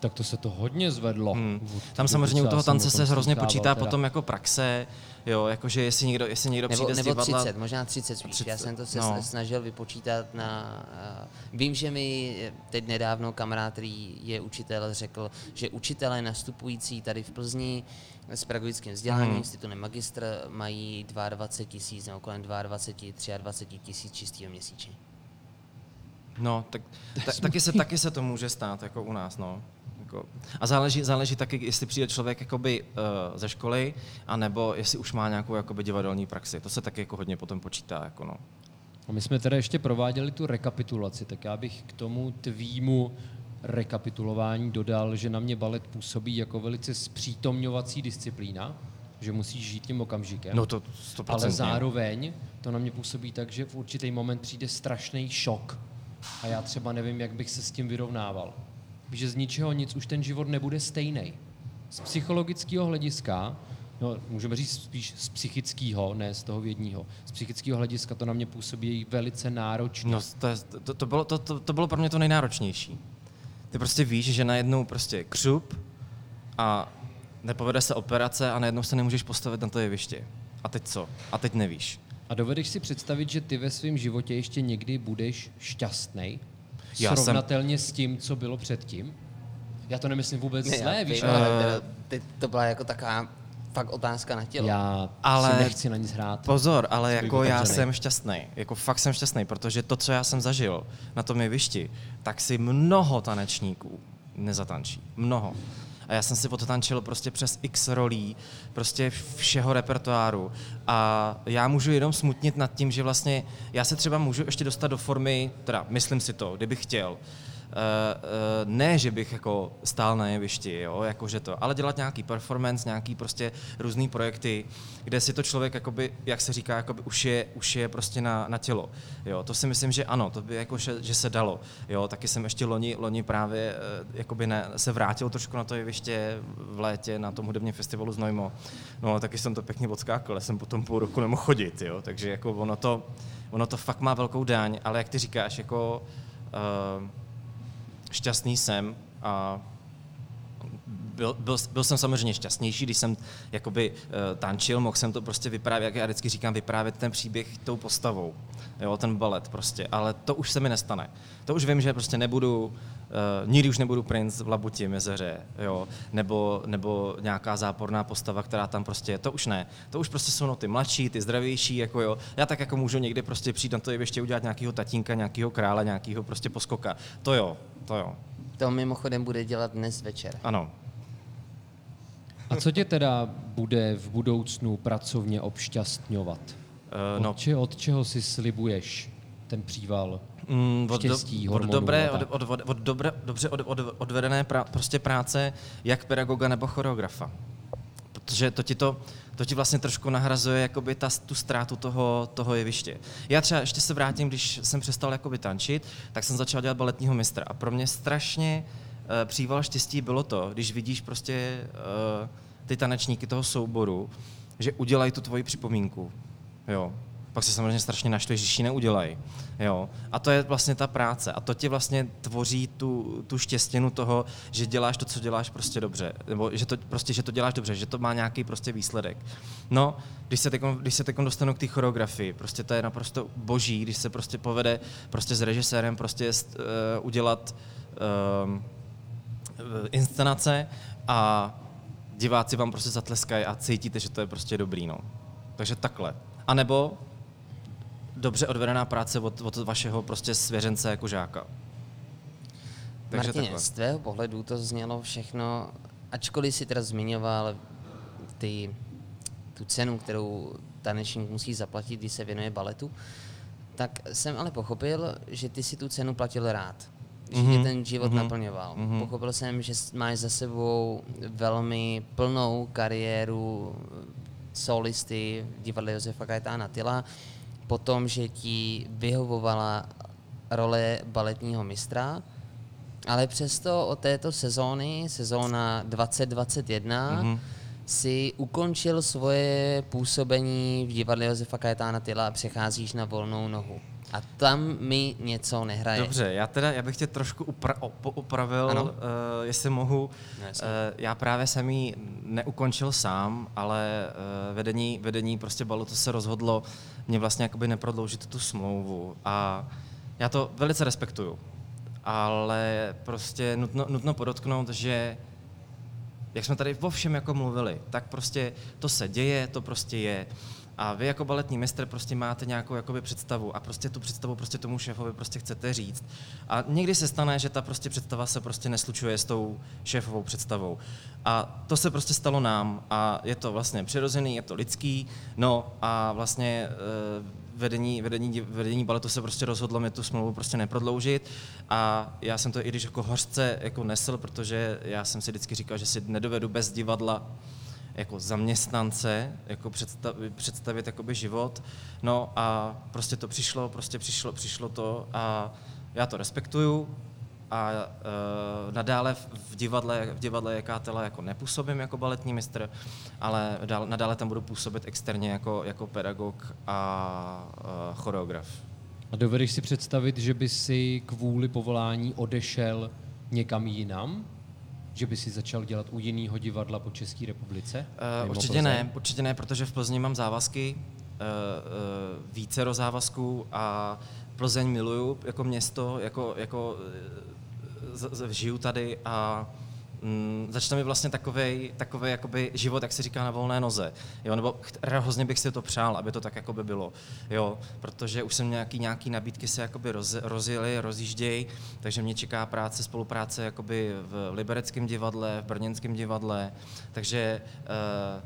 Tak to se to hodně zvedlo. Hmm. Tam samozřejmě u toho tance se hrozně počítá teda. potom jako praxe, jo, jakože jestli někdo, jestli někdo Nebo, přijde z nebo divadla... 30, možná 30 spíš. 30, Já jsem to se no. snažil vypočítat na... Uh, vím, že mi teď nedávno kamarád, který je učitel, řekl, že učitelé nastupující tady v Plzni s pedagogickým vzděláním, Hmm. s titulem magistr, mají 22 tisíc nebo kolem 22, 23 tisíc čistého měsíčně. No, tak, ta, taky, se, taky se to může stát, jako u nás, no. Jako, a záleží, záleží taky, jestli přijde člověk jakoby, uh, ze školy, anebo jestli už má nějakou jakoby, divadelní praxi. To se taky jako hodně potom počítá. Jako, no. A my jsme teda ještě prováděli tu rekapitulaci, tak já bych k tomu tvýmu rekapitulování dodal, že na mě balet působí jako velice zpřítomňovací disciplína, že musíš žít tím okamžikem. no to 100%. ale zároveň to na mě působí tak, že v určitý moment přijde strašný šok. A já třeba nevím, jak bych se s tím vyrovnával. Že z ničeho nic už ten život nebude stejný. Z psychologického hlediska, no, můžeme říct spíš z psychického, ne z toho vědního, z psychického hlediska to na mě působí velice náročně. No, to, je, to, to, bylo, to, to, to bylo pro mě to nejnáročnější. Ty prostě víš, že najednou prostě křup a nepovede se operace a najednou se nemůžeš postavit na to jeviště. A teď co? A teď nevíš. A dovedeš si představit, že ty ve svém životě ještě někdy budeš šťastný? Já jsem- Srovnatelně s tím, co bylo předtím? Já to nemyslím vůbec Ne, zlé, víš, ale teda, teď to byla jako taková fakt otázka na tělo. já Ale- si nechci na nic hrát. Pozor, ale jako já jsem šťastný. Jako fakt jsem šťastný, protože to, co já jsem zažil na tom jevišti, tak si mnoho tanečníků nezatančí. Mnoho. A já jsem si potančil prostě přes x rolí, prostě všeho repertoáru. A já můžu jenom smutnit nad tím, že vlastně já se třeba můžu ještě dostat do formy, teda myslím si to, kdybych chtěl, ne, že bych jako stál na jevišti, jo, jakože to, ale dělat nějaký performance, nějaký prostě různý projekty, kde si to člověk, jakoby, jak se říká, jakoby už je, už je prostě na, na tělo. Jo, to si myslím, že ano, to by jako, že, se dalo. Jo, taky jsem ještě loni, loni právě uh, jakoby ne, se vrátil trošku na to jeviště v létě na tom hudebním festivalu Znojmo. No a taky jsem to pěkně odskákal, já jsem potom půl roku nemohl chodit, jo, takže jako ono to, ono to fakt má velkou daň, ale jak ty říkáš, jako uh, šťastný jsem a byl, byl, byl jsem samozřejmě šťastnější, když jsem jakoby uh, tančil, mohl jsem to prostě vyprávět, jak já vždycky říkám, vyprávět ten příběh tou postavou, jo, ten balet prostě, ale to už se mi nestane. To už vím, že prostě nebudu, uh, nikdy už nebudu princ v Labuti mezeře, jo, nebo, nebo nějaká záporná postava, která tam prostě je, to už ne. To už prostě jsou no ty mladší, ty zdravější, jako jo. Já tak jako můžu někdy prostě přijít na to ještě udělat nějakého tatínka, nějakého krále, nějakého prostě poskoka. To jo, to jo. To mimochodem bude dělat dnes večer. Ano. A co tě teda bude v budoucnu pracovně obšťastňovat? Uh, Od, če, od čeho si slibuješ ten příval? Mm, od, štěstí, od dobré, od, od, od, od, dobré, dobře od, od, odvedené pra, prostě práce jak pedagoga nebo choreografa. protože to ti to, to ti vlastně trošku nahrazuje jakoby ta, tu ztrátu toho, toho jeviště. Já třeba ještě se vrátím, když jsem přestal jakoby tančit, tak jsem začal dělat baletního mistra a pro mě strašně uh, příval štěstí bylo to, když vidíš prostě uh, ty tanečníky toho souboru, že udělají tu tvoji připomínku. Jo, pak se samozřejmě strašně naštveš, když ji neudělají. Jo. A to je vlastně ta práce. A to ti vlastně tvoří tu, tu štěstěnu toho, že děláš to, co děláš prostě dobře. Nebo že to, prostě, že to děláš dobře, že to má nějaký prostě výsledek. No, když se teď, když se dostanu k té choreografii, prostě to je naprosto boží, když se prostě povede prostě s režisérem prostě uh, udělat uh, inscenace a diváci vám prostě zatleskají a cítíte, že to je prostě dobrý, no. Takže takhle. A nebo dobře odvedená práce od, od vašeho prostě svěřence jako žáka. Takže Martine, takhle. z tvého pohledu to znělo všechno, ačkoliv si teda zmiňoval ty, tu cenu, kterou tanečník musí zaplatit, když se věnuje baletu, tak jsem ale pochopil, že ty si tu cenu platil rád. Že mm-hmm. ten život mm-hmm. naplňoval. Mm-hmm. Pochopil jsem, že máš za sebou velmi plnou kariéru solisty v divadle Josefa Kajetána Tyla, potom, že ti vyhovovala role baletního mistra, ale přesto od této sezóny, sezóna 2021, mm-hmm. si ukončil svoje působení v divadle Josefa Kajetána Tyla a přecházíš na volnou nohu. A tam mi něco nehraje. Dobře, já teda, já bych tě trošku upra- upravil, uh, jestli mohu. Uh, já právě jsem ji neukončil sám, ale uh, vedení, vedení prostě to se rozhodlo mě vlastně jakoby neprodloužit tu smlouvu. A já to velice respektuju. Ale prostě nutno, nutno podotknout, že jak jsme tady o všem jako mluvili, tak prostě to se děje, to prostě je. A vy jako baletní mistr prostě máte nějakou jakoby představu a prostě tu představu prostě tomu šéfovi prostě chcete říct. A někdy se stane, že ta prostě představa se prostě neslučuje s tou šéfovou představou. A to se prostě stalo nám a je to vlastně přirozený, je to lidský, no a vlastně e, vedení, vedení, vedení baletu se prostě rozhodlo mě tu smlouvu prostě neprodloužit a já jsem to i když jako hořce jako nesl, protože já jsem si vždycky říkal, že si nedovedu bez divadla jako zaměstnance, jako představit, představit jakoby život. No a prostě to přišlo, prostě přišlo, přišlo to a já to respektuju a uh, nadále v divadle, v divadle Jakátela jako nepůsobím jako baletní mistr, ale dál, nadále tam budu působit externě jako, jako pedagog a uh, choreograf. A dovedeš si představit, že by si kvůli povolání odešel někam jinam? Že by si začal dělat u jiného divadla po České republice? Uh, určitě Plzeň? ne, určitě ne, protože v Plzni mám závazky, uh, uh, více závazků a Plzeň miluju jako město, jako, jako z, z, žiju tady a mm, začne mi vlastně takový takovej jakoby život, jak se říká, na volné noze. Jo? Nebo hrozně bych si to přál, aby to tak jakoby bylo. Jo? Protože už jsem nějaký, nějaký nabídky se jakoby roz, rozjeli, rozjíždějí, takže mě čeká práce, spolupráce jakoby v Libereckém divadle, v Brněnském divadle, takže uh,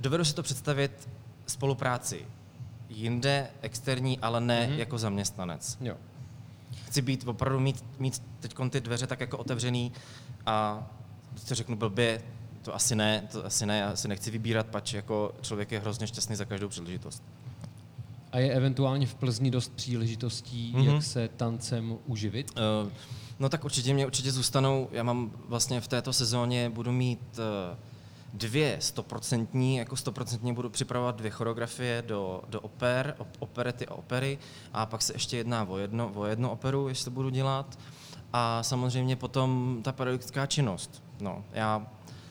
dovedu si to představit spolupráci jinde, externí, ale ne mm-hmm. jako zaměstnanec. Jo. Chci být opravdu mít, mít teď ty dveře tak jako otevřený a to řeknu blbě, to asi ne, to asi ne, já si nechci vybírat, pač jako člověk je hrozně šťastný za každou příležitost. A je eventuálně v Plzni dost příležitostí, mm-hmm. jak se tancem uživit? Uh, no tak určitě mě určitě zůstanou, já mám vlastně v této sezóně, budu mít uh, dvě stoprocentní, jako stoprocentně budu připravovat dvě choreografie do, do oper, operety a opery a pak se ještě jedná o, jedno, o jednu operu, jestli to budu dělat. A samozřejmě potom ta pedagogická činnost. No, já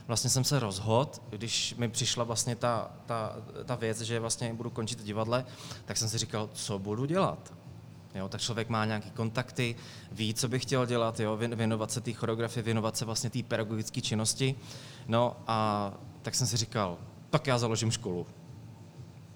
vlastně jsem se rozhodl, když mi přišla vlastně ta, ta, ta věc, že vlastně budu končit divadle, tak jsem si říkal, co budu dělat. Jo, tak člověk má nějaké kontakty, ví, co by chtěl dělat, jo, věnovat se té choreografii, věnovat se vlastně té pedagogické činnosti. No a tak jsem si říkal, tak já založím školu.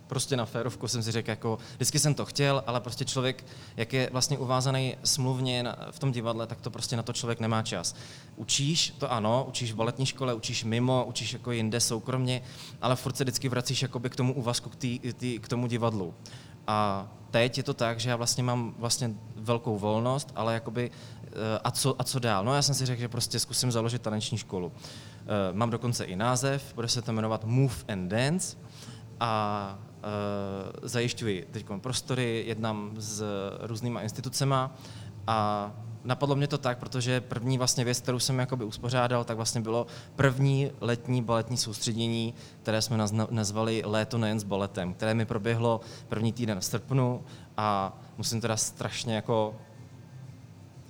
Prostě na férovku jsem si řekl, jako, vždycky jsem to chtěl, ale prostě člověk, jak je vlastně uvázaný smluvně v tom divadle, tak to prostě na to člověk nemá čas. Učíš, to ano, učíš v baletní škole, učíš mimo, učíš jako jinde soukromně, ale furt se vždycky vracíš jakoby k tomu úvazku, k, tý, tý, k tomu divadlu. A teď je to tak, že já vlastně mám vlastně velkou volnost, ale jakoby eh, a co, a co dál? No já jsem si řekl, že prostě zkusím založit taneční školu. Eh, mám dokonce i název, bude se to jmenovat Move and Dance a zajišťuji teď prostory, jednám s různýma institucema a napadlo mě to tak, protože první vlastně věc, kterou jsem jakoby uspořádal, tak vlastně bylo první letní baletní soustředění, které jsme nazvali Léto nejen s baletem, které mi proběhlo první týden v srpnu a musím teda strašně jako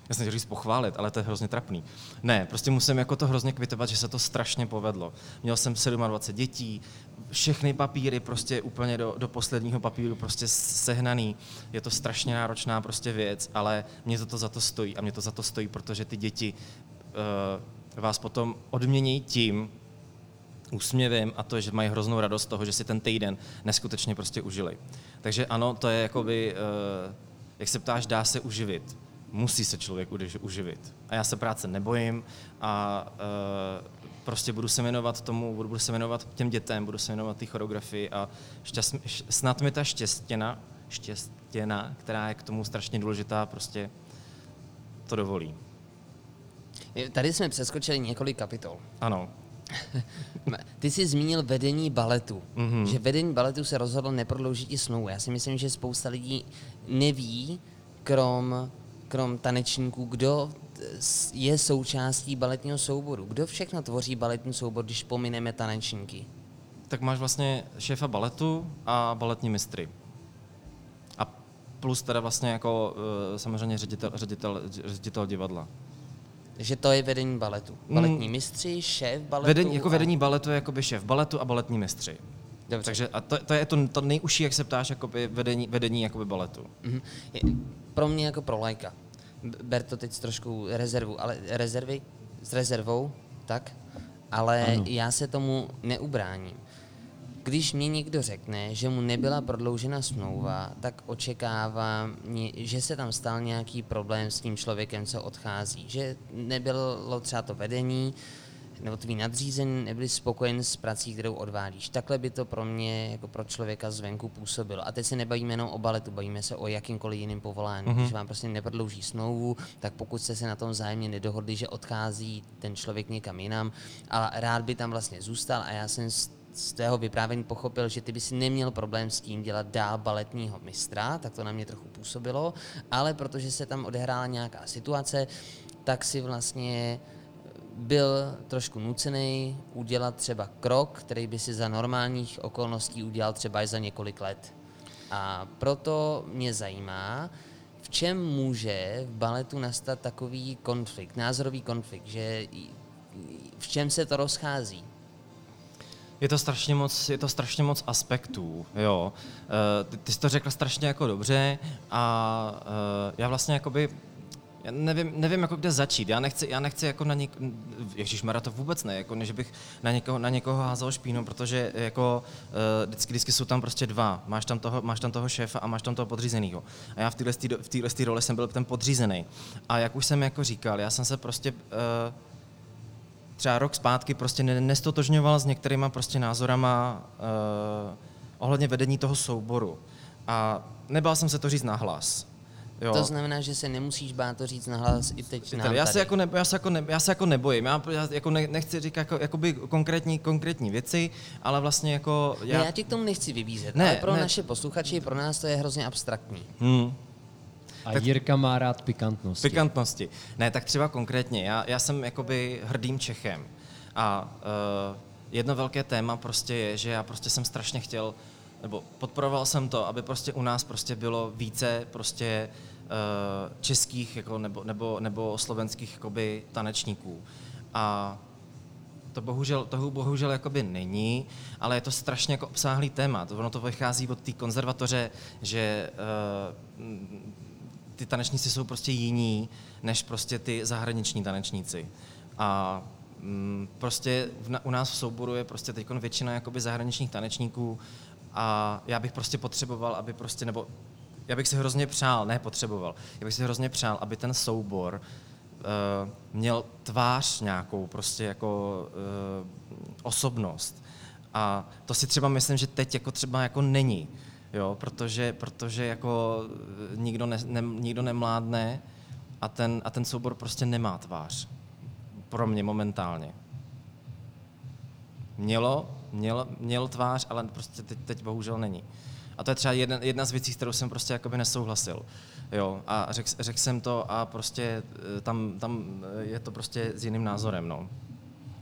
já jsem říct pochválit, ale to je hrozně trapný. Ne, prostě musím jako to hrozně kvitovat, že se to strašně povedlo. Měl jsem 27 dětí, všechny papíry prostě úplně do, do posledního papíru prostě sehnaný. Je to strašně náročná prostě věc, ale mě to, to za to stojí. A mě to za to stojí, protože ty děti uh, vás potom odmění tím, úsměvem a to, že mají hroznou radost toho, že si ten týden neskutečně prostě užili. Takže ano, to je jakoby, uh, jak se ptáš, dá se uživit musí se člověk uživit. A já se práce nebojím a uh, prostě budu se věnovat tomu, budu se věnovat těm dětem, budu se věnovat té choreografii a šťast, snad mi ta štěstěna, štěstěna, která je k tomu strašně důležitá, prostě to dovolí. Tady jsme přeskočili několik kapitol. Ano. Ty jsi zmínil vedení baletu, mm-hmm. že vedení baletu se rozhodlo neprodloužit i smlouvu. Já si myslím, že spousta lidí neví, krom krom tanečníků, kdo je součástí baletního souboru? Kdo všechno tvoří baletní soubor, když pomineme tanečníky? Tak máš vlastně šéfa baletu a baletní mistry. A plus teda vlastně jako eh, samozřejmě ředitel, ředitel, ředitel divadla. Že to je vedení baletu. Mm. Baletní mistři, šéf baletu. Vedení, jako a... vedení baletu je jakoby šéf baletu a baletní mistři. Dobře. Takže a to, to je to, to nejužší, jak se ptáš, jakoby vedení, vedení jakoby baletu. Mm-hmm. Pro mě jako pro lajka. Ber to teď trošku rezervu, ale rezervy s rezervou, tak? Ale ano. já se tomu neubráním. Když mě někdo řekne, že mu nebyla prodloužena smlouva, tak očekávám, že se tam stal nějaký problém s tím člověkem, co odchází. Že nebylo třeba to vedení, nebo tvý nadřízený nebyli spokojen s prací, kterou odvádíš. Takhle by to pro mě, jako pro člověka zvenku působilo. A teď se nebavíme jenom o baletu, bavíme se o jakýmkoliv jiným povolání. Mm-hmm. Když vám prostě neprodlouží smlouvu, tak pokud jste se na tom zájemně nedohodli, že odchází ten člověk někam jinam, ale rád by tam vlastně zůstal a já jsem z tvého vyprávění pochopil, že ty by si neměl problém s tím dělat dál baletního mistra, tak to na mě trochu působilo, ale protože se tam odehrála nějaká situace, tak si vlastně byl trošku nucený udělat třeba krok, který by si za normálních okolností udělal třeba i za několik let. A proto mě zajímá, v čem může v baletu nastat takový konflikt, názorový konflikt, že v čem se to rozchází? Je to strašně moc, je to strašně moc aspektů, jo. Uh, ty, jsi to řekl strašně jako dobře a uh, já vlastně jakoby já nevím, nevím jako kde začít. Já nechci, já nechci jako na něk... Mara to vůbec ne, jako než bych na někoho, na někoho házel špínu, protože jako uh, vždycky, vždycky jsou tam prostě dva. Máš tam toho, máš tam toho šéfa a máš tam toho podřízeného. A já v téhle, v téhle roli jsem byl ten podřízený. A jak už jsem jako říkal, já jsem se prostě uh, třeba rok zpátky prostě nestotožňoval s některýma prostě názorama uh, ohledně vedení toho souboru. A nebál jsem se to říct nahlas. Jo. To znamená, že se nemusíš bát to říct nahlas i teď nám já, se jako ne, já, se jako ne, já se jako nebojím, já, já jako ne, nechci říkat jako, jakoby konkrétní, konkrétní věci, ale vlastně jako... Já, ne, já ti k tomu nechci vybízet, ne, ale pro ne. naše posluchači, pro nás to je hrozně abstraktní. Hmm. A tak, Jirka má rád pikantnosti. Pikantnosti. Ne, tak třeba konkrétně, já, já jsem jakoby hrdým Čechem a uh, jedno velké téma prostě je, že já prostě jsem strašně chtěl nebo podporoval jsem to, aby prostě u nás prostě bylo více prostě uh, českých jako, nebo, nebo, nebo slovenských jakoby, tanečníků. A to bohužel, toho bohužel jakoby není, ale je to strašně jako obsáhlý téma. Ono to vychází od té konzervatoře, že uh, ty tanečníci jsou prostě jiní, než prostě ty zahraniční tanečníci. A um, prostě v, u nás v souboru je prostě teď většina jakoby zahraničních tanečníků, a já bych prostě potřeboval, aby prostě, nebo já bych si hrozně přál, ne potřeboval, já bych si hrozně přál, aby ten soubor uh, měl tvář nějakou, prostě jako uh, osobnost. A to si třeba myslím, že teď jako třeba jako není. Jo, protože, protože jako eh, nikdo, ne, ne, nikdo nemládne a ten, a ten soubor prostě nemá tvář. Pro mě momentálně. Mělo, měl, měl tvář, ale prostě teď, teď bohužel není. A to je třeba jedna, jedna z věcí, kterou jsem prostě jakoby nesouhlasil. Jo, a řekl řek jsem to a prostě eh, tam, tam je to prostě s jiným názorem, no.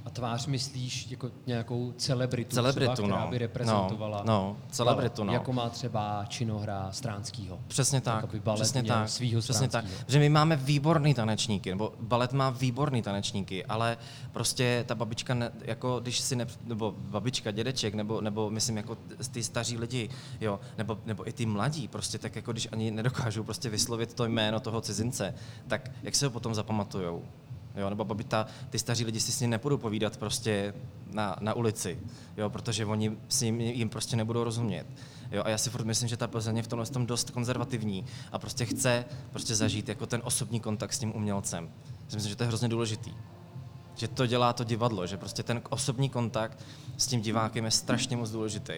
A tvář myslíš jako nějakou celebritu, Celebritu, třeba, která no. by reprezentovala? No, no, celebritu, no. Jako má třeba činohra Stránskýho. Přesně tak, Jakoby balet přesně tak, svýho přesně tak. Že my máme výborný tanečníky, nebo balet má výborný tanečníky, ale prostě ta babička, ne, jako když si, ne, nebo babička, dědeček, nebo, nebo myslím jako ty staří lidi, jo, nebo, nebo i ty mladí, prostě tak jako když ani nedokážou prostě vyslovit to jméno toho cizince, tak jak se ho potom zapamatujou? Jo, nebo babi, ta, ty staří lidi si s ním nepůjdou povídat prostě na, na ulici, jo, protože oni si jim, jim prostě nebudou rozumět. Jo, a já si furt myslím, že ta Plzeň je v tomhle tom dost konzervativní a prostě chce prostě zažít jako ten osobní kontakt s tím umělcem. Já si myslím, že to je hrozně důležitý. Že to dělá to divadlo, že prostě ten osobní kontakt s tím divákem je strašně moc důležitý.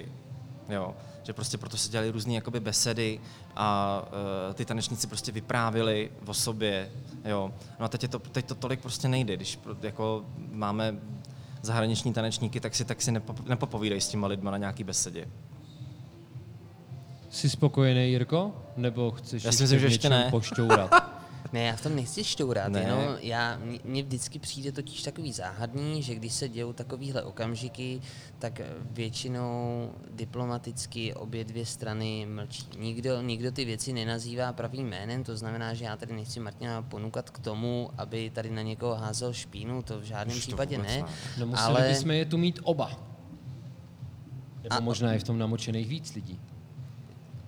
Jo, že prostě proto se dělali různé jakoby besedy a uh, ty tanečníci prostě vyprávili o sobě, jo. No a teď, je to, teď to tolik prostě nejde, když jako máme zahraniční tanečníky, tak si, tak si nepo, nepopovídají s těma lidma na nějaký besedě. Jsi spokojený, Jirko? Nebo chceš Já si myslím, že ještě ne. pošťourat? Ne, já v tom nechci štourat, Ne. jenom já, mně- vždycky přijde totiž takový záhadný, že když se dějou takovýhle okamžiky, tak většinou diplomaticky obě dvě strany mlčí. Nikdo, nikdo ty věci nenazývá pravým jménem, to znamená, že já tady nechci Martina ponukat k tomu, aby tady na někoho házel špínu, to v žádném Už případě ne. ne. No museli ale... bychom je tu mít oba. Nebo A- možná je v tom namočených víc lidí.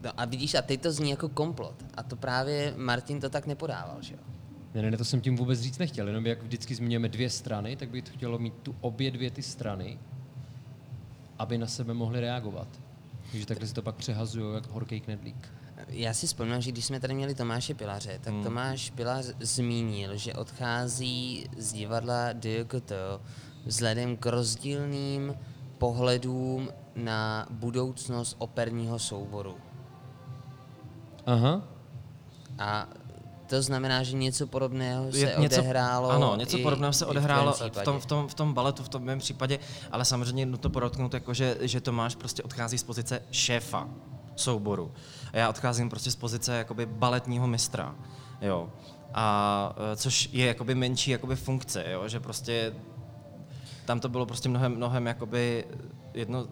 No a vidíš, a teď to zní jako komplot. A to právě Martin to tak nepodával, že jo? Ne, ne, ne, to jsem tím vůbec říct nechtěl, jenom jak vždycky zmiňujeme dvě strany, tak by to chtělo mít tu obě dvě ty strany, aby na sebe mohli reagovat. Takže takhle si to pak přehazují jak horký knedlík. Já si vzpomínám, že když jsme tady měli Tomáše Pilaře, tak hmm. Tomáš Pilař zmínil, že odchází z divadla DKT vzhledem k rozdílným pohledům na budoucnost operního souboru. Aha, A to znamená, že něco podobného se Je- odehrálo Ano, něco i- podobného se odehrálo v, tom v, tom, v, tom, v tom baletu, v tom mém případě, ale samozřejmě nutno podotknout, jako že, že Tomáš prostě odchází z pozice šéfa souboru. A já odcházím prostě z pozice jakoby baletního mistra. Jo. A e, což je jakoby menší jakoby funkce, jo? že prostě tam to bylo prostě mnohem, mnohem jakoby jedno,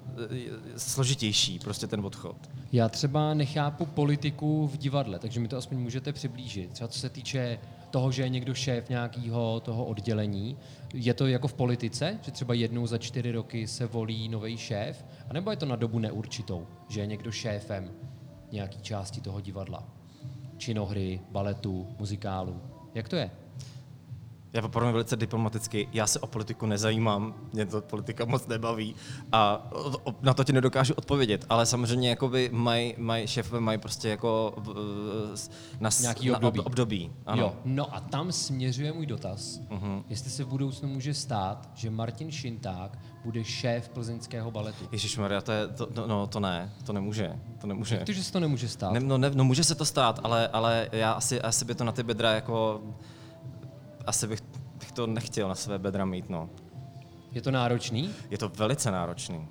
e, složitější, prostě ten odchod. já třeba nechápu politiku v divadle, takže mi to aspoň můžete přiblížit. Třeba co se týče toho, že je někdo šéf nějakého toho oddělení, je to jako v politice, že třeba jednou za čtyři roky se volí nový šéf, anebo je to na dobu neurčitou, že je někdo šéfem nějaký části toho divadla? Činohry, baletu, muzikálu. Jak to je? Já poprvé velice diplomaticky, já se o politiku nezajímám, mě to politika moc nebaví a na to ti nedokážu odpovědět, ale samozřejmě jakoby mají maj, šéfové mají prostě jako na, Nějaký na období. ob- období. Ano. Jo, no a tam směřuje můj dotaz, uh-huh. jestli se v budoucnu může stát, že Martin Šinták bude šéf plzeňského baletu. Ježišmarja, to je, to, no, no, to ne, to nemůže, to nemůže. Jak to, že se to nemůže stát? Ne, no, ne, no může se to stát, ale, ale já asi, asi by to na ty bedra jako, asi bych, bych to nechtěl na své bedra mít, no. Je to náročný? Je to velice náročný.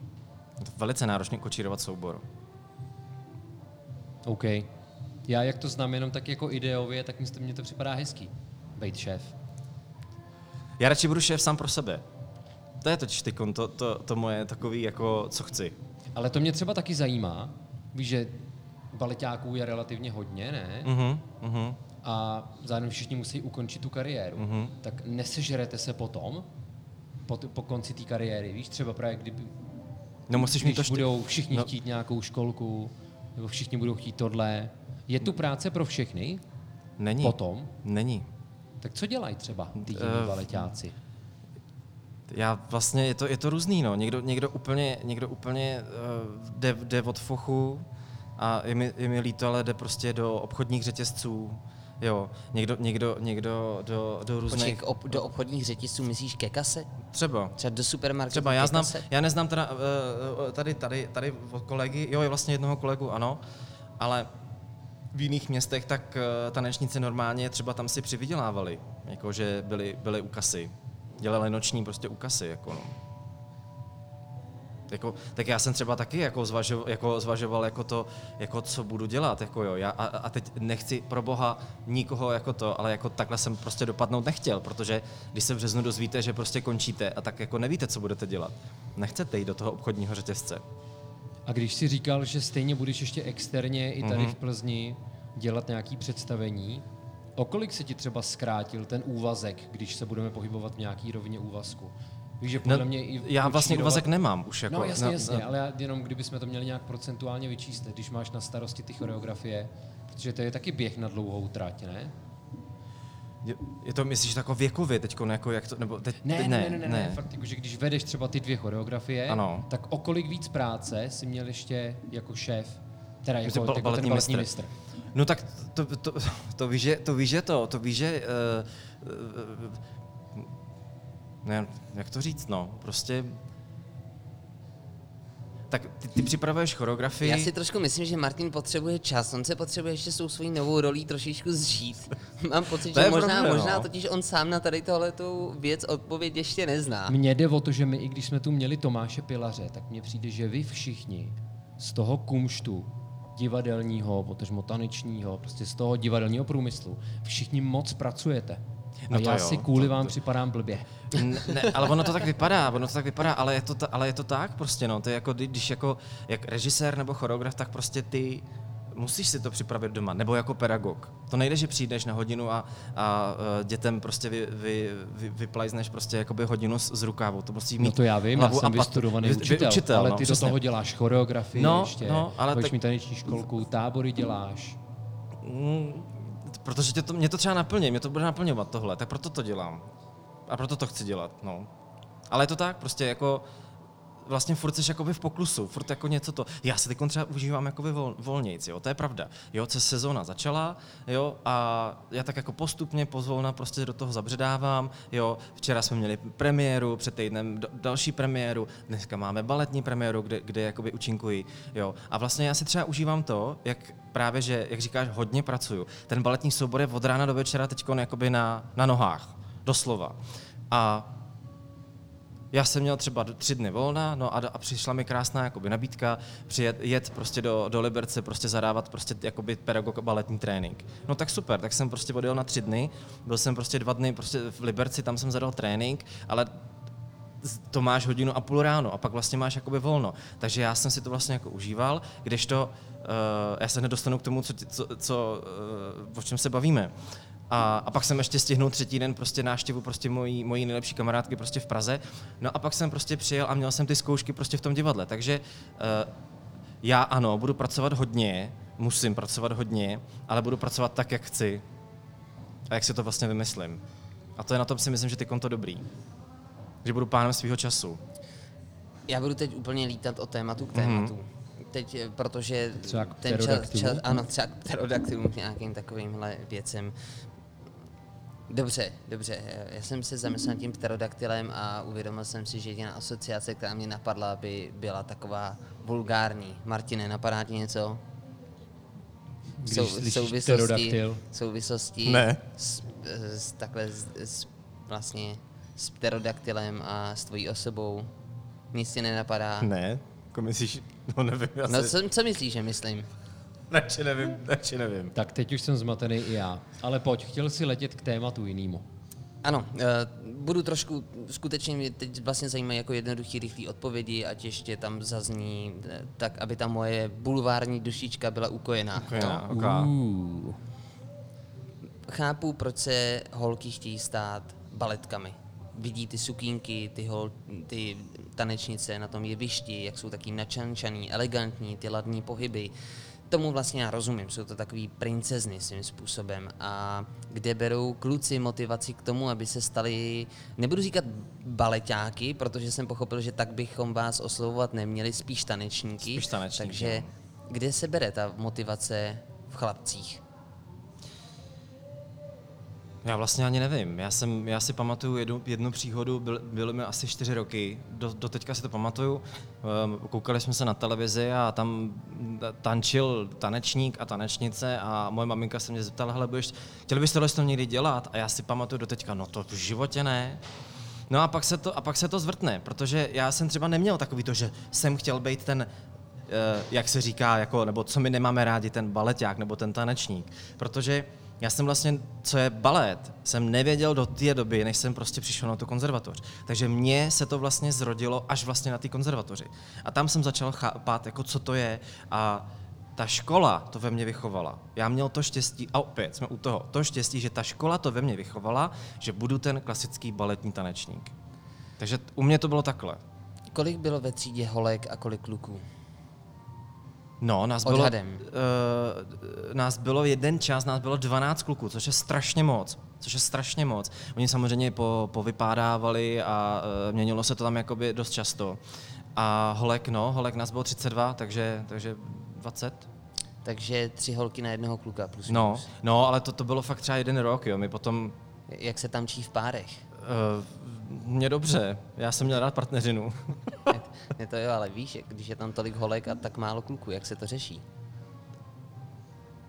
Je to velice náročný kočírovat soubor. OK. Já jak to znám jenom tak jako ideově, tak myslím, mně to připadá hezký. Být šéf. Já radši budu šéf sám pro sebe. To je totiž tykon, to, to, to moje takový, jako, co chci. Ale to mě třeba taky zajímá. Víš, že baletáků je relativně hodně, ne? Mhm, mhm. A zároveň všichni musí ukončit tu kariéru. Mhm. Tak nesežerete se potom, po, t- po konci té kariéry, víš? Třeba právě kdyby, No musíš mít když to štěstí. budou všichni no, chtít nějakou školku, nebo všichni budou chtít tohle. Je tu práce pro všechny? Není. Potom? Není. Tak co dělají třeba ty jiní Eh, baletáci? Já vlastně, je to, je to různý, no. Někdo, někdo úplně, někdo úplně uh, jde, jde od fochu a je mi, je mi líto, ale jde prostě do obchodních řetězců, jo, někdo, někdo, někdo do, do Počkej, různých... k ob, do obchodních řetězců myslíš ke kase? Třeba. Třeba do supermarketu Třeba já znám, kase? já neznám teda eh, tady, tady, tady od kolegy, jo, je vlastně jednoho kolegu, ano, ale v jiných městech tak eh, tanečníci normálně třeba tam si přivydělávali, jako že byli, byli u kasy. Dělali noční prostě u kasy, jako no. Jako, tak já jsem třeba taky jako zvažoval, jako, zvažoval jako to, jako co budu dělat, jako jo, já, a, a teď nechci pro boha nikoho jako to, ale jako takhle jsem prostě dopadnout nechtěl, protože když se v březnu dozvíte, že prostě končíte a tak jako nevíte, co budete dělat, nechcete jít do toho obchodního řetězce. A když si říkal, že stejně budeš ještě externě i tady v Plzni dělat nějaký představení, o kolik se ti třeba zkrátil ten úvazek, když se budeme pohybovat v nějaký rovině úvazku? Víš, že podle No, mě i já vlastně učírovat- úvazek nemám už. Jako, No jasně, na- jasně, na- ale jenom kdybychom to měli nějak procentuálně vyčíslit, když máš na starosti ty choreografie, protože to je taky běh na dlouhou trať, ne? Je, je to, myslíš, jako věkově teď, jako jak to, nebo teď, Ne, teď ne, ne, ne, ne, ne. fakt jako, že když vedeš třeba ty dvě choreografie, Ano. tak o kolik víc práce si měl ještě jako šéf, teda jako, bal- jako ten baletní mistr. mistr. No tak to, to, to, víš, že, to víš, že to, to víš, že, uh, uh, ne, jak to říct, no, prostě, tak ty, ty připravuješ choreografii, Já si trošku myslím, že Martin potřebuje čas, on se potřebuje ještě svou svojí novou rolí trošičku zžít. Mám pocit, že je možná, pravda, možná no. totiž on sám na tady tohletu věc odpověď ještě nezná. Mně jde o to, že my, i když jsme tu měli Tomáše Pilaře, tak mně přijde, že vy všichni z toho kumštu divadelního, potažmo tanečního, prostě z toho divadelního průmyslu, všichni moc pracujete. A No já jo, si kvůli to- vám to- připadám blbě. Ne, ne, ale ono to tak vypadá, ono to tak vypadá, ale je to, ta, ale je to tak prostě, no, to je jako, kdy- když jako, jak režisér nebo choreograf, tak prostě ty musíš si to připravit doma, nebo jako pedagog. To nejde, že přijdeš na hodinu a, a eh, dětem prostě vy, vy, vy, vyplajzneš prostě jakoby hodinu z, z rukávu. To musí mít No to já vím, já jsem pat- vystudovaný vy- vy- učitel, učitel ale no, ty přesně. do toho děláš choreografii No, ještě, no, ale tak- mít taneční školku, tábory děláš. Mm, protože tě to, mě to třeba naplní, mě to bude naplňovat tohle, tak proto to dělám. A proto to chci dělat, no. Ale je to tak, prostě jako vlastně furt jsi jakoby v poklusu, furt jako něco to. Já se teď třeba užívám jakoby vol, volnějc, jo, to je pravda. Jo, se sezóna začala, jo, a já tak jako postupně, pozvolna prostě do toho zabředávám, jo. Včera jsme měli premiéru, před týdnem další premiéru, dneska máme baletní premiéru, kde, kde jakoby účinkuji, jo. A vlastně já si třeba užívám to, jak právě, že, jak říkáš, hodně pracuju. Ten baletní soubor je od rána do večera teď jakoby na, na nohách, doslova. A já jsem měl třeba tři dny volna, no a, a přišla mi krásná jakoby nabídka přijet jet prostě do, do Liberce, prostě zadávat prostě jakoby pedagog baletní trénink. No tak super, tak jsem prostě odjel na tři dny, byl jsem prostě dva dny prostě v Liberci, tam jsem zadal trénink, ale to máš hodinu a půl ráno a pak vlastně máš jakoby volno. Takže já jsem si to vlastně jako užíval, kdežto uh, já se nedostanu k tomu, co, co, co uh, o čem se bavíme. A, a pak jsem ještě stihnul třetí den prostě návštěvu prostě mojí, mojí nejlepší kamarádky prostě v Praze. No a pak jsem prostě přijel a měl jsem ty zkoušky prostě v tom divadle. Takže uh, já ano, budu pracovat hodně, musím pracovat hodně, ale budu pracovat tak, jak chci. A jak si to vlastně vymyslím. A to je na tom si myslím, že ty konto dobrý. Že budu pánem svého času. Já budu teď úplně lítat od tématu k tématu. Mm-hmm. Teď, eh, protože Třeba k ten čas, čas, ano, třeba k nějakým takovýmhle věcem. Dobře, dobře. Já jsem se zamyslel nad tím pterodaktylem a uvědomil jsem si, že jediná asociace, která mě napadla, by byla taková vulgární. Martine, napadá ti něco? Když Sou- slyšíš pterodaktyl. souvislosti Ne. S, s, takhle s, s, vlastně s pterodaktylem a s tvojí osobou. Nic ti nenapadá? Ne, jako myslíš, no nevím, asi. No co, co myslíš, že myslím? Radši nevím, radši nevím. Tak teď už jsem zmatený i já. Ale pojď, chtěl si letět k tématu jinému. Ano, uh, budu trošku, skutečně mě teď vlastně zajímají jako jednoduchý, rychlý odpovědi, ať ještě tam zazní, eh, tak aby ta moje bulvární dušička byla ukojená. Ukojená, ok. Uh, Chápu, proč se holky chtějí stát baletkami. Vidí ty sukínky, ty, hol, ty tanečnice na tom jevišti, jak jsou taky načančaný, elegantní, ty ladní pohyby. Tomu vlastně já rozumím, jsou to takový princezny svým způsobem. A kde berou kluci motivaci k tomu, aby se stali, nebudu říkat baleťáky, protože jsem pochopil, že tak bychom vás oslovovat neměli, spíš tanečníky. Spíš tanečníky, Takže kde se bere ta motivace v chlapcích? Já vlastně ani nevím. Já, jsem, já si pamatuju jednu, jednu příhodu, byl, byly mi asi čtyři roky, do, do teďka si to pamatuju. Ehm, Koukali jsme se na televizi a tam tančil tanečník a tanečnice a moje maminka se mě zeptala, hele, budeš, chtěli byste tohle to někdy dělat? A já si pamatuju do teďka, no to v životě ne. No a pak se to, a pak se to zvrtne, protože já jsem třeba neměl takový to, že jsem chtěl být ten eh, jak se říká, jako, nebo co my nemáme rádi, ten baleták nebo ten tanečník. Protože já jsem vlastně, co je balet, jsem nevěděl do té doby, než jsem prostě přišel na tu konzervatoř. Takže mně se to vlastně zrodilo až vlastně na té konzervatoři. A tam jsem začal chápat, jako co to je a ta škola to ve mně vychovala. Já měl to štěstí, a opět jsme u toho, to štěstí, že ta škola to ve mně vychovala, že budu ten klasický baletní tanečník. Takže u mě to bylo takhle. Kolik bylo ve třídě holek a kolik kluků? No, nás bylo, uh, nás bylo jeden čas, nás bylo 12 kluků, což je strašně moc. Což je strašně moc. Oni samozřejmě po, povypádávali a uh, měnilo se to tam jakoby dost často. A holek, no, holek nás bylo 32, takže, takže 20. Takže tři holky na jednoho kluka plus No, minus. no, ale to, to bylo fakt třeba jeden rok, jo. My potom, Jak se tam čí v párech? uh, mě dobře, já jsem měl rád partneřinu. Je to jo, ale víš, když je tam tolik holek a tak málo kluků, jak se to řeší?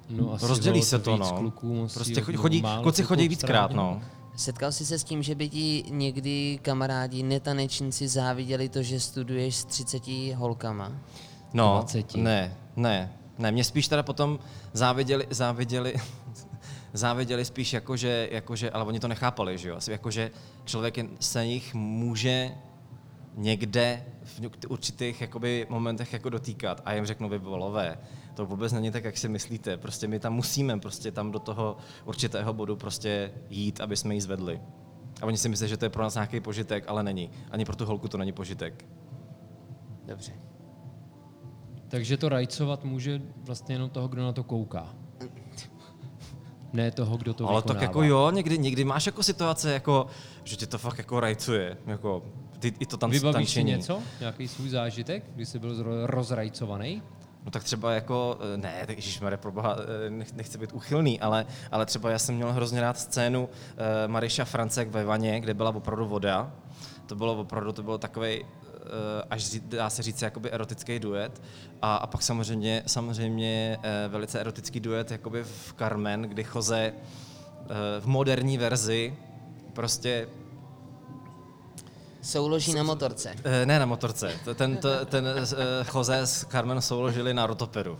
No, asi Rozdělí se to, no. Kluků musí, Prostě chodí, chodí málo kluci chodí víckrát, no. Setkal jsi se s tím, že by ti někdy kamarádi netanečníci záviděli to, že studuješ s 30 holkama? No, 20. ne, ne, ne, mě spíš teda potom záviděli, záviděli, záviděli spíš jakože, jakože, ale oni to nechápali, že jo, asi jakože člověk se jich může někde v určitých jakoby momentech jako dotýkat a jim řeknu, vy volové, to vůbec není tak, jak si myslíte, prostě my tam musíme prostě tam do toho určitého bodu prostě jít, aby jsme ji zvedli. A oni si myslí, že to je pro nás nějaký požitek, ale není. Ani pro tu holku to není požitek. Dobře. Takže to rajcovat může vlastně jenom toho, kdo na to kouká. Ne toho, kdo to Ale tak vykonává. jako jo, někdy, někdy máš jako situace, jako, že tě to fakt jako rajcuje, jako ty, i to tam Vybavíš si něco? Nějaký svůj zážitek, kdy jsi byl rozrajcovaný? No tak třeba jako, eh, ne, tak ježišmarja, pro boha, eh, nech, nechci být uchylný, ale, ale třeba já jsem měl hrozně rád scénu uh, Mariša Francek ve vaně, kde byla opravdu voda. To bylo opravdu, to bylo takový až dá se říct jakoby erotický duet. A, a pak samozřejmě, samozřejmě eh, velice erotický duet jakoby v Carmen, kdy Jose eh, v moderní verzi prostě Souloží na motorce. Eh, Ne na motorce. To- Ten, to, ten uh, Jose s Carmen souložili na rotoperu.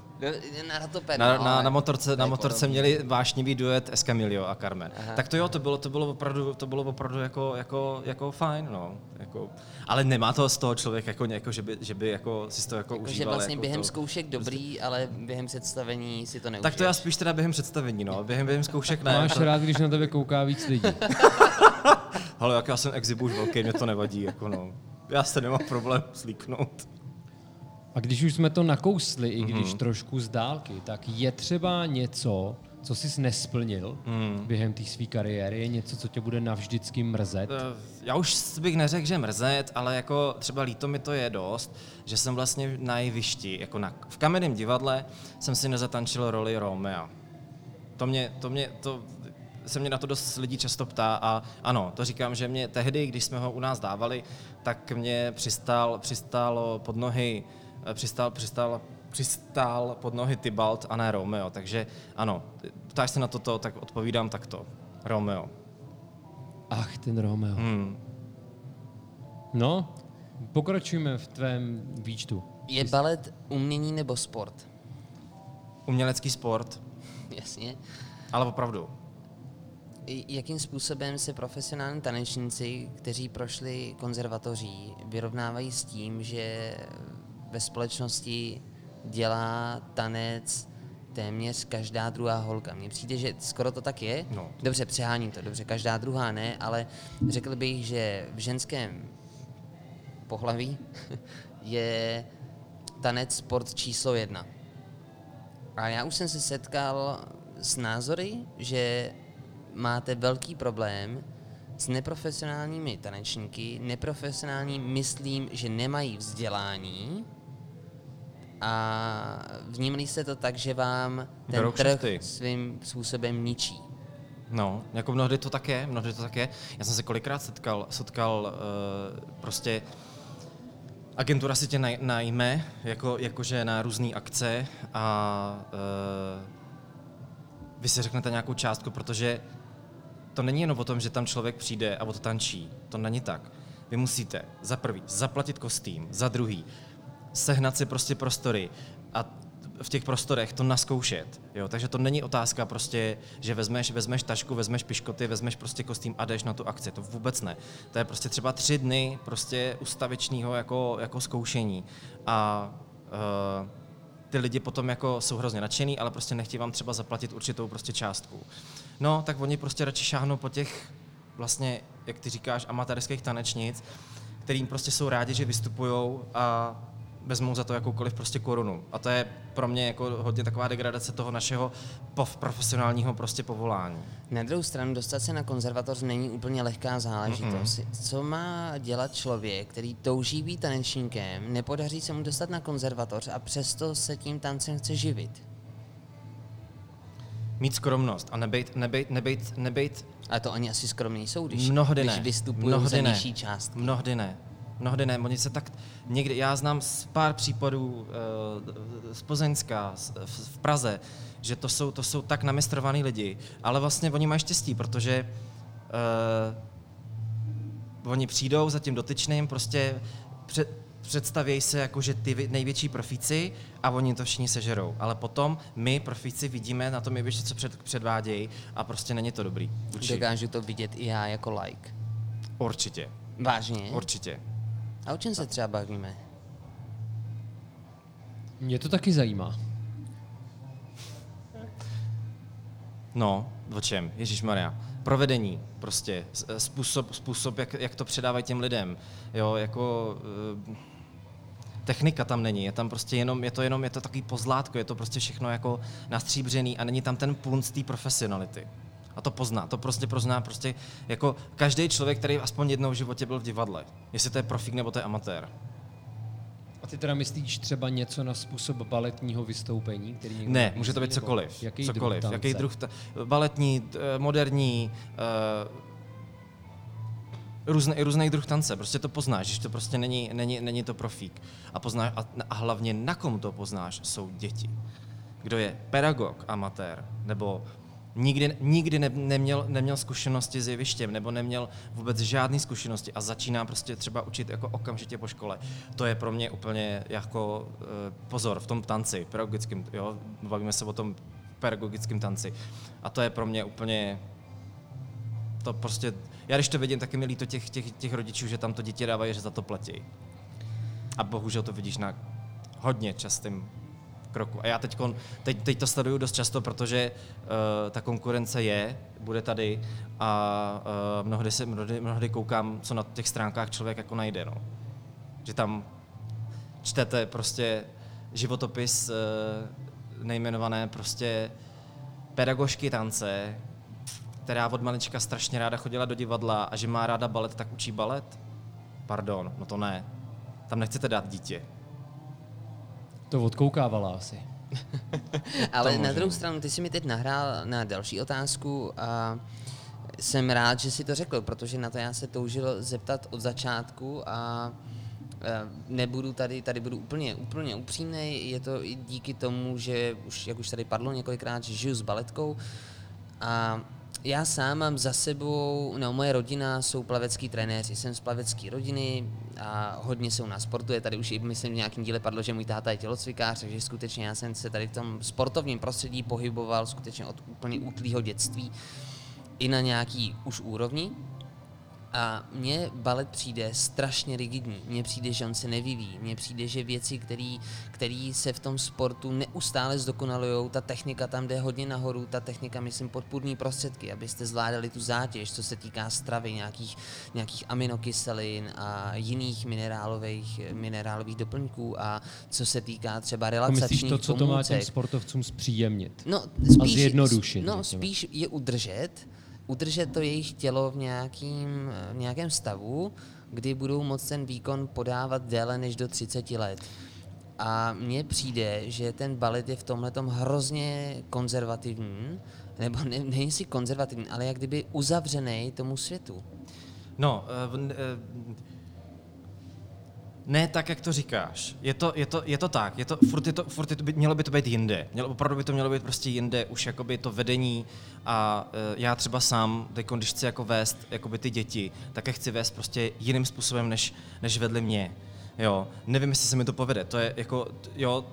Na rotoperu. Na, no, na, na motorce, to na motorce měli vášnivý duet Escamillo a Carmen. Aha. Tak to jo, to bylo, to bylo opravdu, to bylo opravdu jako, jako, jako fajn, no. Jako, ale nemá to z toho člověk jako, jako že, by, že by jako si to jako, Jako, že užíval. vlastně jako během to. zkoušek dobrý, ale během představení si to neužiješ. Tak to já spíš teda během představení, no. Během, během zkoušek ne. Máš rád, když na tebe kouká víc lidí. Ale jak já jsem exibu už velký, mě to nevadí, jako no. Já se nemám problém slíknout. A když už jsme to nakousli, i když trošku z dálky, tak je třeba něco, co jsi nesplnil Mhm. během té své kariéry, je něco, co tě bude navždycky mrzet. Eh, Já už bych neřekl, že mrzet, ale jako třeba líto mi to je dost, že jsem vlastně na jevišti, jako na, v kamenném divadle jsem si nezatančil roli Romea. To mě, to mě, to se mě na to dost lidí často ptá a ano, to říkám, že mě tehdy, když jsme ho u nás dávali, tak mě přistál, přistálo pod nohy, eh, přistál, přistál, přistál pod nohy Tybalt a ne Romeo, takže ano, ptáš se na toto, tak odpovídám takto. Romeo. Ach, ten Romeo. Hmm. No, pokračujeme v tvém výčtu. Je balet umění nebo sport? Umělecký sport, Jasně. ale opravdu. Jakým způsobem se profesionální tanečníci, kteří prošli konzervatoří, vyrovnávají s tím, že ve společnosti dělá tanec téměř každá druhá holka. Mně přijde, že skoro to tak je. No. Dobře, přeháním to, dobře, každá druhá ne, ale řekl bych, že v ženském pohlaví je tanec sport číslo jedna. A já už jsem se setkal s názory, že máte velký problém s neprofesionálními tanečníky. Neprofesionální myslím, že nemají vzdělání a vnímali jste to tak, že vám ten Berou trh kšefty. svým způsobem ničí. No, jako mnohdy to tak je, mnohdy to tak je. Já jsem se kolikrát setkal, setkal uh, prostě agentura si tě naj- najme, jako, jakože na různé akce a uh, vy si řeknete nějakou částku, protože to není jenom o tom, že tam člověk přijde a o to tančí. To není tak. Vy musíte za prvý zaplatit kostým, za druhý sehnat si prostě prostory a v těch prostorech to naskoušet. Jo? Takže to není otázka prostě, že vezmeš, vezmeš tašku, vezmeš piškoty, vezmeš prostě kostým a jdeš na tu akci. To vůbec ne. To je prostě třeba tři dny prostě ustavičního jako, jako zkoušení. A uh, ty lidi potom jako jsou hrozně nadšený, ale prostě nechtějí vám třeba zaplatit určitou prostě částku. No, tak oni prostě radši šáhnou po těch vlastně, jak ty říkáš, amatérských tanečnic, kterým prostě jsou rádi, že vystupují a vezmou za to jakoukoliv prostě korunu. A to je pro mě jako hodně taková degradace toho našeho profesionálního prostě povolání. Na druhou stranu dostat se na konzervatoř není úplně lehká záležitost. Mm-mm. Co má dělat člověk, který touží být tanečníkem, nepodaří se mu dostat na konzervatoř a přesto se tím tancem chce živit? Mít skromnost a nebejt, nebejt, nebejt, nebejt ale to ani asi skromní jsou, když, Mnohdy když ne. vystupují Mnohdy za nižší část. Mnohdy ne. Mnohdy ne. Oni se tak někdy, já znám z pár případů uh, z Plzeňska, z, v, v Praze, že to jsou, to jsou tak namistrovaný lidi, ale vlastně oni mají štěstí, protože uh, oni přijdou za tím dotyčným, prostě před, představějí se jako, že ty největší profíci a oni to všichni sežerou. Ale potom my, profíci, vidíme na tom jevišti, co před, předvádějí a prostě není to dobrý. Vůči. Dokážu to vidět i já jako like. Určitě. Vážně? Určitě. A o čem se třeba bavíme? Mě to taky zajímá. No, o čem? Ježíš Maria. Provedení, prostě, způsob, způsob jak, jak to předávají těm lidem. Jo, jako... Uh, technika tam není, je tam prostě jenom, je to jenom, je to takový pozlátko, je to prostě všechno jako nastříbřený a není tam ten punc té profesionality. A to pozná, to prostě pozná prostě jako každý člověk, který aspoň jednou v životě byl v divadle. Jestli to je profík nebo to je amatér. A ty teda myslíš třeba něco na způsob baletního vystoupení? Který někdo ne, může to být cokoliv. Jaký cokoliv. druh jaký druh ta- baletní, moderní, uh, různý, různý druh tance. Prostě to poznáš, že to prostě není, není, není to profík. A, poznáš, a, a hlavně na kom to poznáš, jsou děti. Kdo je pedagog, amatér, nebo nikdy, nikdy ne, neměl, neměl zkušenosti s jevištěm, nebo neměl vůbec žádné zkušenosti a začíná prostě třeba učit jako okamžitě po škole. To je pro mě úplně jako uh, pozor v tom tanci, pedagogickém, jo, bavíme se o tom pedagogickém tanci. A to je pro mě úplně to prostě, já když to vidím, tak je mi líto těch, těch, těch rodičů, že tam to dítě dávají, že za to platí. A bohužel to vidíš na hodně častým kroku. A já teď, teď, teď to sleduju dost často, protože uh, ta konkurence je, bude tady a uh, mnohdy, se, mnohdy, mnohdy koukám, co na těch stránkách člověk jako najde. No. Že tam čtete prostě životopis uh, nejmenované prostě pedagožky tance, která od malička strašně ráda chodila do divadla a že má ráda balet, tak učí balet? Pardon, no to ne. Tam nechcete dát dítě. To odkoukávala asi. Ale na druhou stranu, ty jsi mi teď nahrál na další otázku a jsem rád, že si to řekl, protože na to já se toužil zeptat od začátku a nebudu tady, tady budu úplně, úplně upřímný, je to i díky tomu, že už, jak už tady padlo několikrát, že žiju s baletkou a já sám mám za sebou, no moje rodina jsou plavecký trenéři, jsem z plavecké rodiny a hodně se u nás sportuje, tady už i myslím v nějakém díle padlo, že můj táta je tělocvikář, takže skutečně já jsem se tady v tom sportovním prostředí pohyboval skutečně od úplně útlýho dětství i na nějaký už úrovni, a mně balet přijde strašně rigidní. Mně přijde, že on se nevyvíjí. Mně přijde, že věci, které se v tom sportu neustále zdokonalují, ta technika tam jde hodně nahoru, ta technika, myslím, podpůrní prostředky, abyste zvládali tu zátěž, co se týká stravy, nějakých, nějakých aminokyselin a jiných minerálových, minerálových doplňků a co se týká třeba relaxačních Myslíš to, co to má těm pomůcek. sportovcům zpříjemnit? No, a spíš, zjednodušit. no, spíš je udržet, udržet to jejich tělo v, nějakým, v nějakém stavu, kdy budou moct ten výkon podávat déle než do 30 let. A mně přijde, že ten balet je v tomhle hrozně konzervativní, nebo ne, není si konzervativní, ale jak kdyby uzavřený tomu světu. No, v- eh, ne tak, jak to říkáš. Je to, je to, je to tak. Je to, furt, je to, furt je to, mělo by to být jinde. Mělo, opravdu by to mělo být prostě jinde. Už jakoby to vedení a uh, já třeba sám, teď, když chci jako vést jakoby ty děti, tak je chci vést prostě jiným způsobem, než, než vedli mě. Jo, nevím, jestli se mi to povede. To je jako, jo,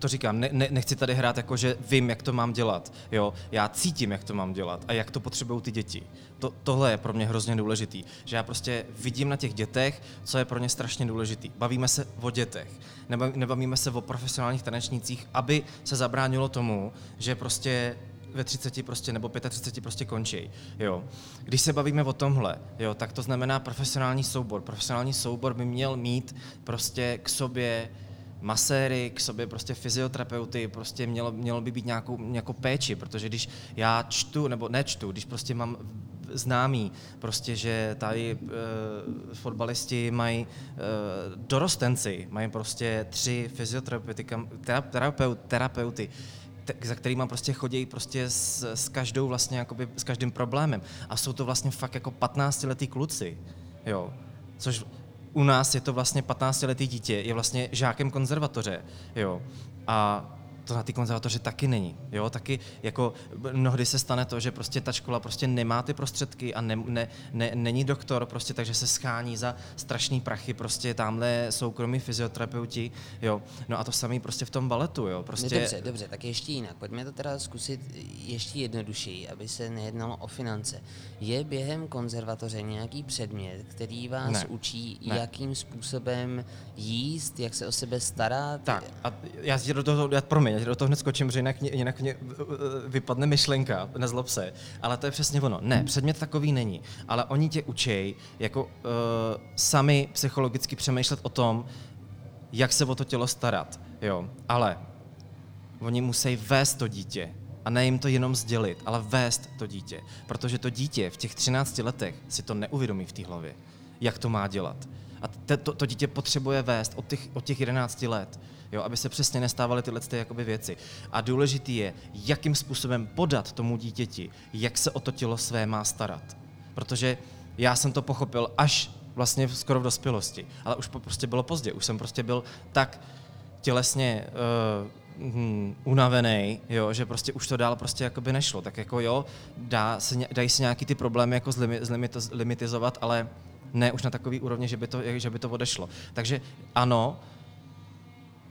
to říkám, ne, ne, nechci tady hrát jako, že vím, jak to mám dělat. Jo, já cítím, jak to mám dělat a jak to potřebují ty děti. To, tohle je pro mě hrozně důležitý, že já prostě vidím na těch dětech, co je pro ně strašně důležitý. Bavíme se o dětech, Neba- nebavíme se o profesionálních tanečnících, aby se zabránilo tomu, že prostě ve 30 prostě nebo 35 prostě končí. Jo. Když se bavíme o tomhle, jo, tak to znamená profesionální soubor. Profesionální soubor by měl mít prostě k sobě maséry, k sobě prostě fyzioterapeuty, prostě mělo, mělo by být nějakou, nějakou péči, protože když já čtu, nebo nečtu, když prostě mám známý, prostě, že tady e, fotbalisti mají e, dorostenci, mají prostě tři fyzioterapeuty, terapeut, terapeuty, te- za kterými prostě chodí prostě s, s každou vlastně jakoby, s každým problémem. A jsou to vlastně fakt jako 15-letý kluci, jo. Což u nás je to vlastně 15-letý dítě, je vlastně žákem konzervatoře, jo. A to na té konzervatoři taky není. Jo? Taky jako mnohdy se stane to, že prostě ta škola prostě nemá ty prostředky a ne, ne, ne, není doktor, prostě, takže se schání za strašný prachy prostě tamhle soukromí fyzioterapeuti. Jo? No a to samé prostě v tom baletu. Jo? Prostě, Prostě... Dobře, dobře, tak ještě jinak. Pojďme to teda zkusit ještě jednodušeji, aby se nejednalo o finance. Je během konzervatoře nějaký předmět, který vás Ne. učí, Ne. jakým způsobem jíst, jak se o sebe starat? Tak, a já ti do toho, já, promiň, do toho hned skočím, protože jinak, jinak mě uh, uh, vypadne myšlenka, nezlob se, ale to je přesně ono. Ne, předmět takový není, ale oni tě učej jako uh, sami psychologicky přemýšlet o tom, jak se o to tělo starat, jo, ale oni musí vést to dítě. A ne jim to jenom sdělit, ale vést to dítě, protože to dítě v těch 13 letech si to neuvědomí v té hlavě, jak to má dělat. A te, to, to dítě potřebuje vést od těch, od těch 11 let, jo, aby se přesně nestávaly tyhle ty jakoby věci. A důležitý je, jakým způsobem podat tomu dítěti, jak se o to tělo své má starat. Protože já jsem to pochopil až vlastně skoro v dospělosti, ale už prostě bylo pozdě, už jsem prostě byl tak tělesně uh, hm, unavený, jo, že prostě už to dál prostě jakoby nešlo. Tak jako jo, dá se, dají se nějaký ty problémy jako zlimi, zlimito, limitizovat, ale ne už na takový úrovni, že by to, že by to odešlo. Takže ano,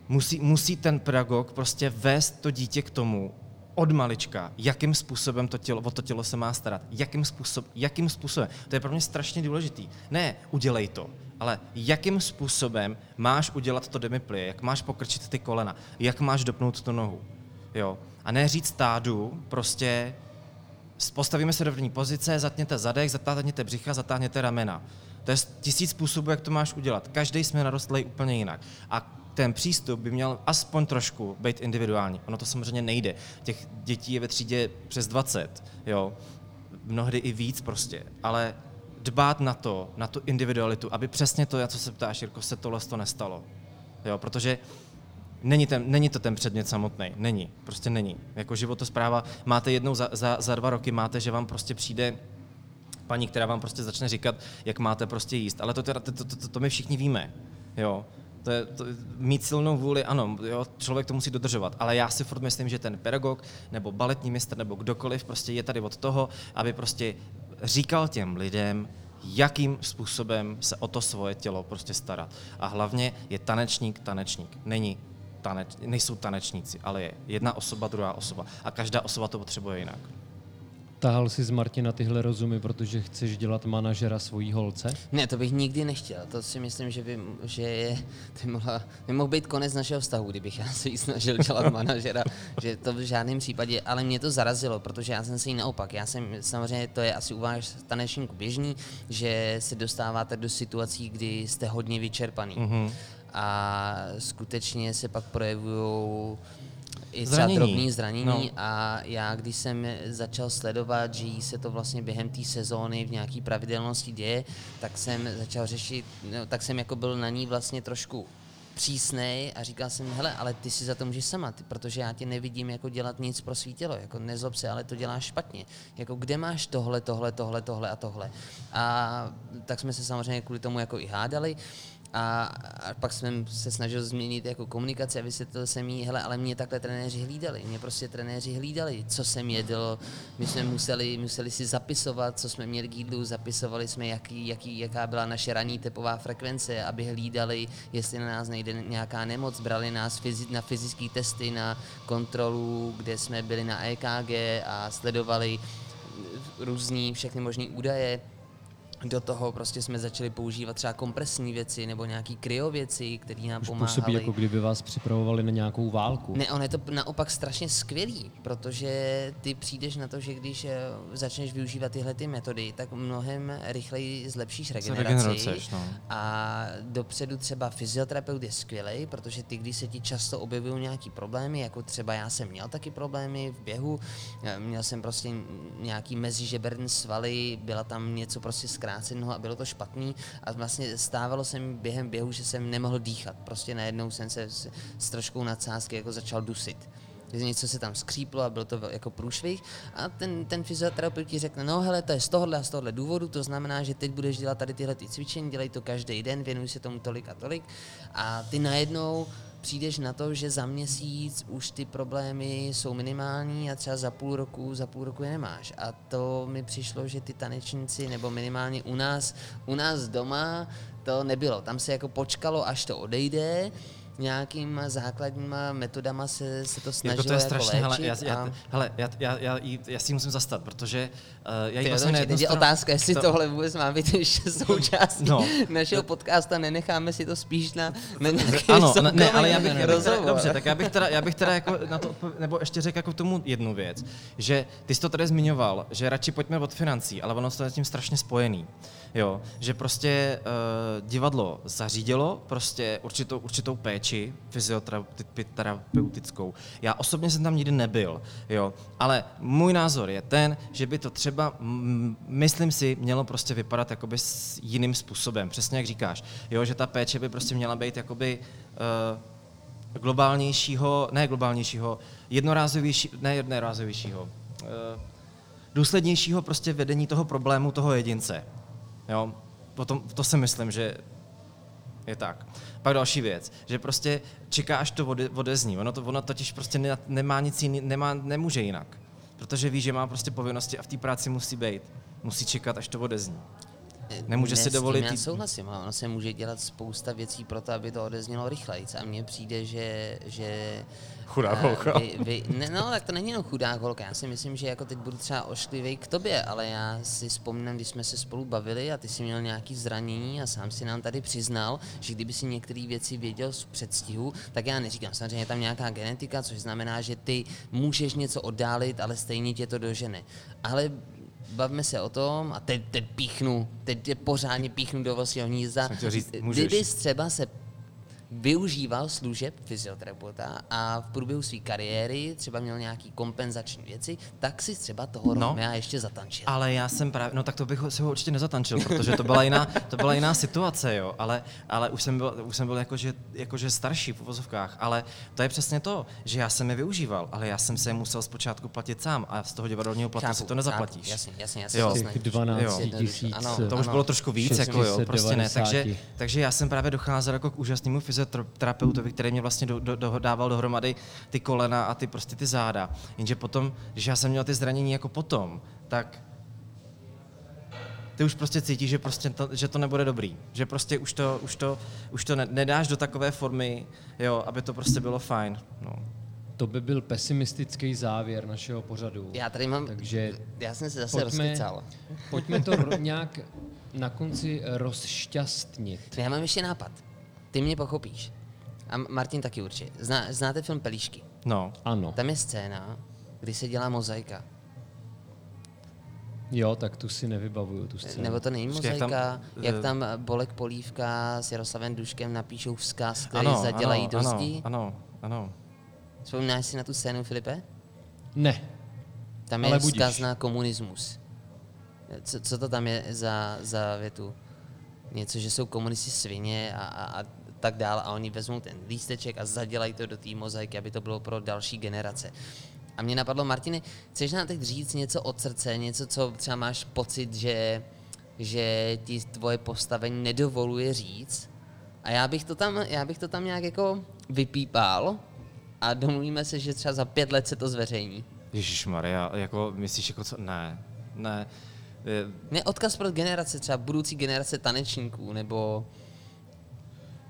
musí, musí ten pedagog prostě vést to dítě k tomu, od malička, jakým způsobem to tělo, o to tělo se má starat, jakým, způsob, jakým způsobem. To je pro mě strašně důležitý. Ne, udělej to, ale jakým způsobem máš udělat to demiplie, jak máš pokrčit ty kolena, jak máš dopnout tu nohu. Jo. A ne říct stádu, prostě postavíme se do první pozice, zatněte zadek, zatáhněte břicha, zatáhněte ramena. To je tisíc způsobů, jak to máš udělat. Každý jsme narostlý úplně jinak. A ten přístup by měl aspoň trošku být individuální. Ono to samozřejmě nejde. Těch dětí je ve třídě přes 20, jo. Mnohdy i víc prostě. Ale dbát na to, na tu individualitu, aby přesně to, co se ptáš, Jirko, se tohle to nestalo. Jo, protože Není, ten, není to ten předmět samotný, není, prostě není. Jako životospráva máte jednou za, za, za dva roky, máte, že vám prostě přijde paní, která vám prostě začne říkat, jak máte prostě jíst. Ale to, teda, to, to, to, to my všichni víme, jo. To je, to, mít silnou vůli, ano, jo, člověk to musí dodržovat, ale já si furt myslím, že ten pedagog nebo baletní mistr nebo kdokoliv prostě je tady od toho, aby prostě říkal těm lidem, jakým způsobem se o to svoje tělo prostě starat. A hlavně je tanečník tanečník. Není taneč, nejsou tanečníci, ale je jedna osoba, druhá osoba. A každá osoba to potřebuje jinak. Tahal si z Martina tyhle rozumy, protože chceš dělat manažera svojí holce? Ne, to bych nikdy nechtěl. To si myslím, že by, že je, to by, mohla, by mohl být konec našeho vztahu, kdybych já se jí snažil dělat manažera, že to v žádném případě, ale mě to zarazilo, protože já jsem si jí naopak. Já jsem, samozřejmě to je asi u vás tanečníku běžný, že se dostáváte do situací, kdy jste hodně vyčerpaný. Mm-hmm. A skutečně se pak projevují i třeba Zranění. drobný zranění No. a já, když jsem začal sledovat, že jí se to vlastně během té sezóny v nějaký pravidelnosti děje, tak jsem začal řešit, no, tak jsem jako byl na ní vlastně trošku přísnej a říkal jsem, hele, ale ty si za to můžeš sama, ty, protože já tě nevidím jako dělat nic pro svý tělo, jako nezlob se, ale to děláš špatně. Jako kde máš tohle, tohle, tohle, tohle a tohle. A tak jsme se samozřejmě kvůli tomu jako i hádali. A, a pak jsem se snažil změnit jako komunikaci a vysvětlil jsem jí, hele, ale mě takhle trenéři hlídali, mě prostě trenéři hlídali, co jsem jedl, my jsme museli, museli si zapisovat, co jsme měli k jídlu, zapisovali jsme, jaký, jaký, jaká byla naše ranní tepová frekvence, aby hlídali, jestli na nás nejde nějaká nemoc, brali nás fyzi- na fyzické testy, na kontrolu, kde jsme byli na EKG a sledovali různý všechny možné údaje do toho prostě jsme začali používat třeba kompresní věci nebo nějaký kryo věci, které nám Už pomáhaly. působí, jako kdyby vás připravovali na nějakou válku. Ne, on je to naopak strašně skvělý, protože ty přijdeš na to, že když eh, začneš využívat tyhle ty metody, tak mnohem rychleji zlepšíš regeneraci. no. A dopředu třeba fyzioterapeut je skvělý, protože ty, když se ti často objevují nějaký problémy, jako třeba já jsem měl taky problémy v běhu, eh, měl jsem prostě nějaký mezižeberní svaly, byla tam něco prostě zkráceného a bylo to špatný a vlastně stávalo se mi během běhu, že jsem nemohl dýchat. Prostě najednou jsem se s, s troškou nadsázky jako začal dusit. Že něco se tam skříplo a byl to jako průšvih a ten, ten fyzioterapeut ti řekne, no hele, to je z tohohle a z tohohle důvodu, to znamená, že teď budeš dělat tady tyhle ty cvičení, dělej to každý den, věnuj se tomu tolik a tolik a ty najednou přijdeš na to, že za měsíc už ty problémy jsou minimální a třeba za půl roku, za půl roku je nemáš. A to mi přišlo, že ty tanečníci, nebo minimálně u nás, u nás doma, to nebylo. Tam se jako počkalo, až to odejde, nějakýma základníma metodama se, se to snažilo Jako to je jako strašně, hele, léčit já, já, hele, já, já, já, já, si musím zastat, protože uh, já jí vlastně teď je stranu- otázka, jestli to- to... tohle vůbec má být ještě součástí No. našeho podcastu a nenecháme si to spíš na, na nějaký Ano, ne, ale já bych, já bych teda, dobře, tak já bych teda, já bych teda jako na to, odpo- nebo ještě řekl jako k tomu jednu věc, že ty jsi to tady zmiňoval, že radši pojďme od financí, ale ono to je s tím strašně spojený. Jo, že prostě uh, divadlo zařídilo prostě určitou, určitou péči fyzioterapeutickou. Já osobně jsem tam nikdy nebyl, jo, ale můj názor je ten, že by to třeba, myslím si, mělo prostě vypadat jakoby s jiným způsobem, přesně jak říkáš, jo, že ta péče by prostě měla být jakoby uh, globálnějšího, ne globálnějšího, jednorázovější, ne jednorázovějšího, uh, důslednějšího prostě vedení toho problému toho jedince. Jo, potom, to si myslím, že je tak. Pak další věc, že prostě čeká, až to ode, odezní. Ono, to, ono totiž prostě ne, nemá nic jiný, nemá, nemůže jinak. Protože ví, že má prostě povinnosti a v té práci musí být. Musí čekat, až to odezní. Nemůže si s tím dovolit Já souhlasím, ale ono se může dělat spousta věcí pro to, aby to odeznělo rychleji. A mně přijde, že... že Chudák eh, holka. Vy, vy, ne, no, tak to není jenom chudák holka. Já si myslím, že jako teď budu třeba ošklivý k tobě, ale já si vzpomínám, když jsme se spolu bavili a ty jsi měl nějaký zranění a sám si nám tady přiznal, že kdyby si některé věci věděl z předstihu, tak já neříkám. Samozřejmě je tam nějaká genetika, což znamená, že ty můžeš něco oddálit, ale stejně tě to dožene. Ale bavme se o tom, a teď, teď píchnu, teď tě pořádně píchnu do vlastního hnízda. Říct, můžeš. Kdybys třeba se využíval služeb fyzioterapeuta a v průběhu své kariéry třeba měl nějaký kompenzační věci, tak si třeba toho No. Romea ještě zatančil. Ale já jsem právě, no tak to bych si ho určitě nezatančil, protože to byla jiná, to byla jiná situace, jo, ale, ale už jsem byl, už jsem byl jakože, jakože starší v uvozovkách, ale to je přesně to, že já jsem je využíval, ale já jsem se je musel zpočátku platit sám a z toho divadelního platu si to nezaplatíš. Chápu, jasně, jasně, se Jo. Těch snažím. 12 Jo. tisíc. Ano, To už ano. bylo trošku víc, jako jo, prostě ne. 690. Takže, takže já jsem právě docházel jako k úžasnému fyzioterapeutovi, který mě vlastně do, do, do, dával dohromady ty kolena a ty prostě ty záda. Jenže potom, když já jsem měl ty zranění jako potom, tak ty už prostě cítíš, že, prostě to, že to nebude dobrý. Že prostě už to, už to, už to ne, nedáš do takové formy, jo, aby to prostě bylo fajn. No. To by byl pesimistický závěr našeho pořadu. Já tady mám, Takže já jsem se zase pojďme, rozkycal. pojďme to ro- nějak na konci rozšťastnit. Já mám ještě nápad. Ty mě pochopíš. A Martin taky určitě. Zná, znáte film Pelíšky? no. Ano. Tam je scéna, kdy se dělá mozaika. Jo, tak tu si nevybavuju, tu scénu. Nebo to není Počkej, jak tam, mozaika, jak eh, tam Bolek Polívka s Jaroslavem Duškem napíšou vzkaz, který Ano, zadělají ano, do ano, zdi. ano, ano. Vzpomínáš si na tu scénu, Filipe? Ne. Tam je vzkaz na komunismus. Co, co to tam je za, za větu? Něco, že jsou komunisti svině a, a, a tak dál a oni vezmou ten lísteček a zadělají to do té mozaiky, aby to bylo pro další generace. A mě napadlo, Martine, chceš nám teď říct něco od srdce, něco, co třeba máš pocit, že, že ti tvoje postavení nedovoluje říct? A já bych to tam, já bych to tam nějak jako vypípal a domluvíme se, že třeba za pět let se to zveřejní. Ježíš Maria, jako myslíš jako co? Ne, ne. Ne, odkaz pro generace, třeba budoucí generace tanečníků, nebo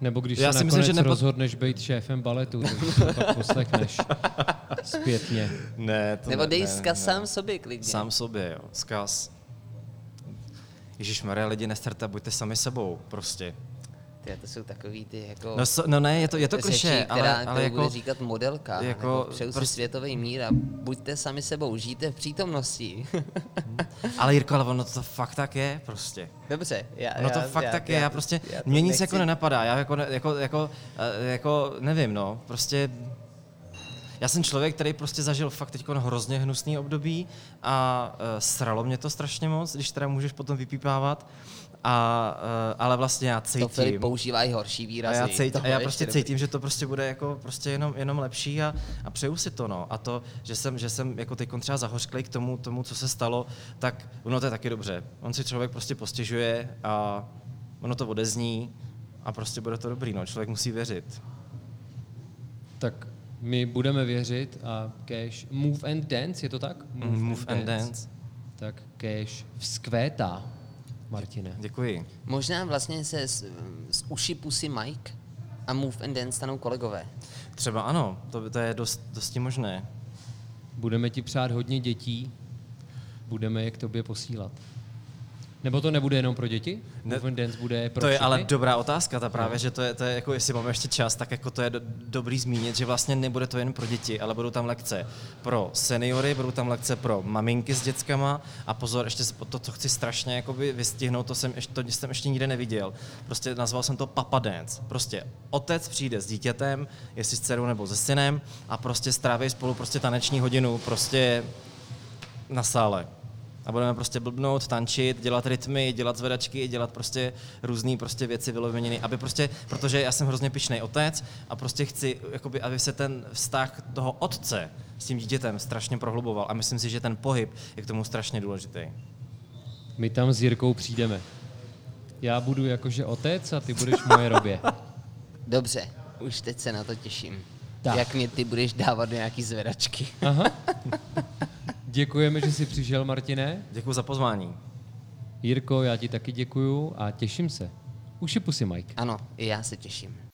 Nebo když Já se si myslím, že nepo- rozhodneš být šéfem baletu, tak si to pak poslechneš zpětně. Ne, to nebo ne, dej ne, vzkaz ne. sám sobě klidně. Sám sobě, jo. Zkaz. Ježíš Maria, lidi nestarte, buďte sami sebou, prostě. Ty, to jsou takový ty jako... No, so, no ne, je to, je to kliše, ale, ale jako... bude říkat modelka, jako nebo si prostě- světový mír a buďte sami sebou, žijte v přítomnosti. Ale Jirko, ale ono to fakt tak je, prostě. Dobře, já, No to já, fakt já, tak je, já prostě, já mě nic nechci- jako nenapadá, já jako, jako, jako, eh, jako, nevím, no, prostě, já jsem člověk, který prostě zažil fakt teď hrozně hnusný období a uh, sralo mě to strašně moc, když teda můžeš potom vypípávat, a, uh, ale vlastně já To cítím. Filip používá i horší A výrazy. já, cítím, to a já prostě ještě cítím, že to prostě bude jako prostě jenom, jenom lepší a, a přeju si to, no. A to, že jsem, že jsem jako teď třeba zahořklý k tomu, tomu, co se stalo, tak ono to je taky dobře. On si člověk prostě postěžuje a ono to odezní a prostě bude to dobrý, no. Člověk musí věřit. Tak my budeme věřit a Cash Move and Dance, je to tak? Mm, Move and dance. Tak Cash vzkvétá, Martine. Děkuji. Možná vlastně se z, z uši pusy Mike a Move and Dance stanou kolegové. Třeba ano, to, to je dost, dosti možné. Budeme ti přát hodně dětí, budeme je k tobě posílat. Nebo to nebude jenom pro děti? Ne- Move and Dance bude pro To je všechny? ale dobrá otázka, ta právě, že to je, to je jako, jestli máme ještě čas, tak jako to je do, dobrý zmínit, že vlastně nebude to jen pro děti, ale budou tam lekce pro seniory, budou tam lekce pro maminky s dětskama a pozor, ještě to, co chci strašně jakoby vystihnout, to jsem, ještě, to jsem ještě nikde neviděl. Prostě nazval jsem to Papa Dance. Prostě otec přijde s dítětem, jestli s dcerou nebo se synem a prostě stráví spolu prostě taneční hodinu, prostě na sále. A budeme prostě blbnout, tančit, dělat rytmy, dělat zvedačky, dělat prostě různé prostě věci vyloveniny, aby prostě, protože já jsem hrozně pišnej otec a prostě chci, jakoby, aby se ten vztah toho otce s tím dítětem strašně prohluboval a myslím si, že ten pohyb je k tomu strašně důležitý. My tam s Jirkou přijdeme. Já budu jakože otec a ty budeš moje robě. Dobře, už teď se na to těším. Tak. Jak mě ty budeš dávat do nějaký zvedačky. Aha. Děkujeme, že jsi přišel, Martine. Děkuji za pozvání. Jirko, já ti taky děkuju a těším se. Uši pusy, Mike. Ano, i já se těším.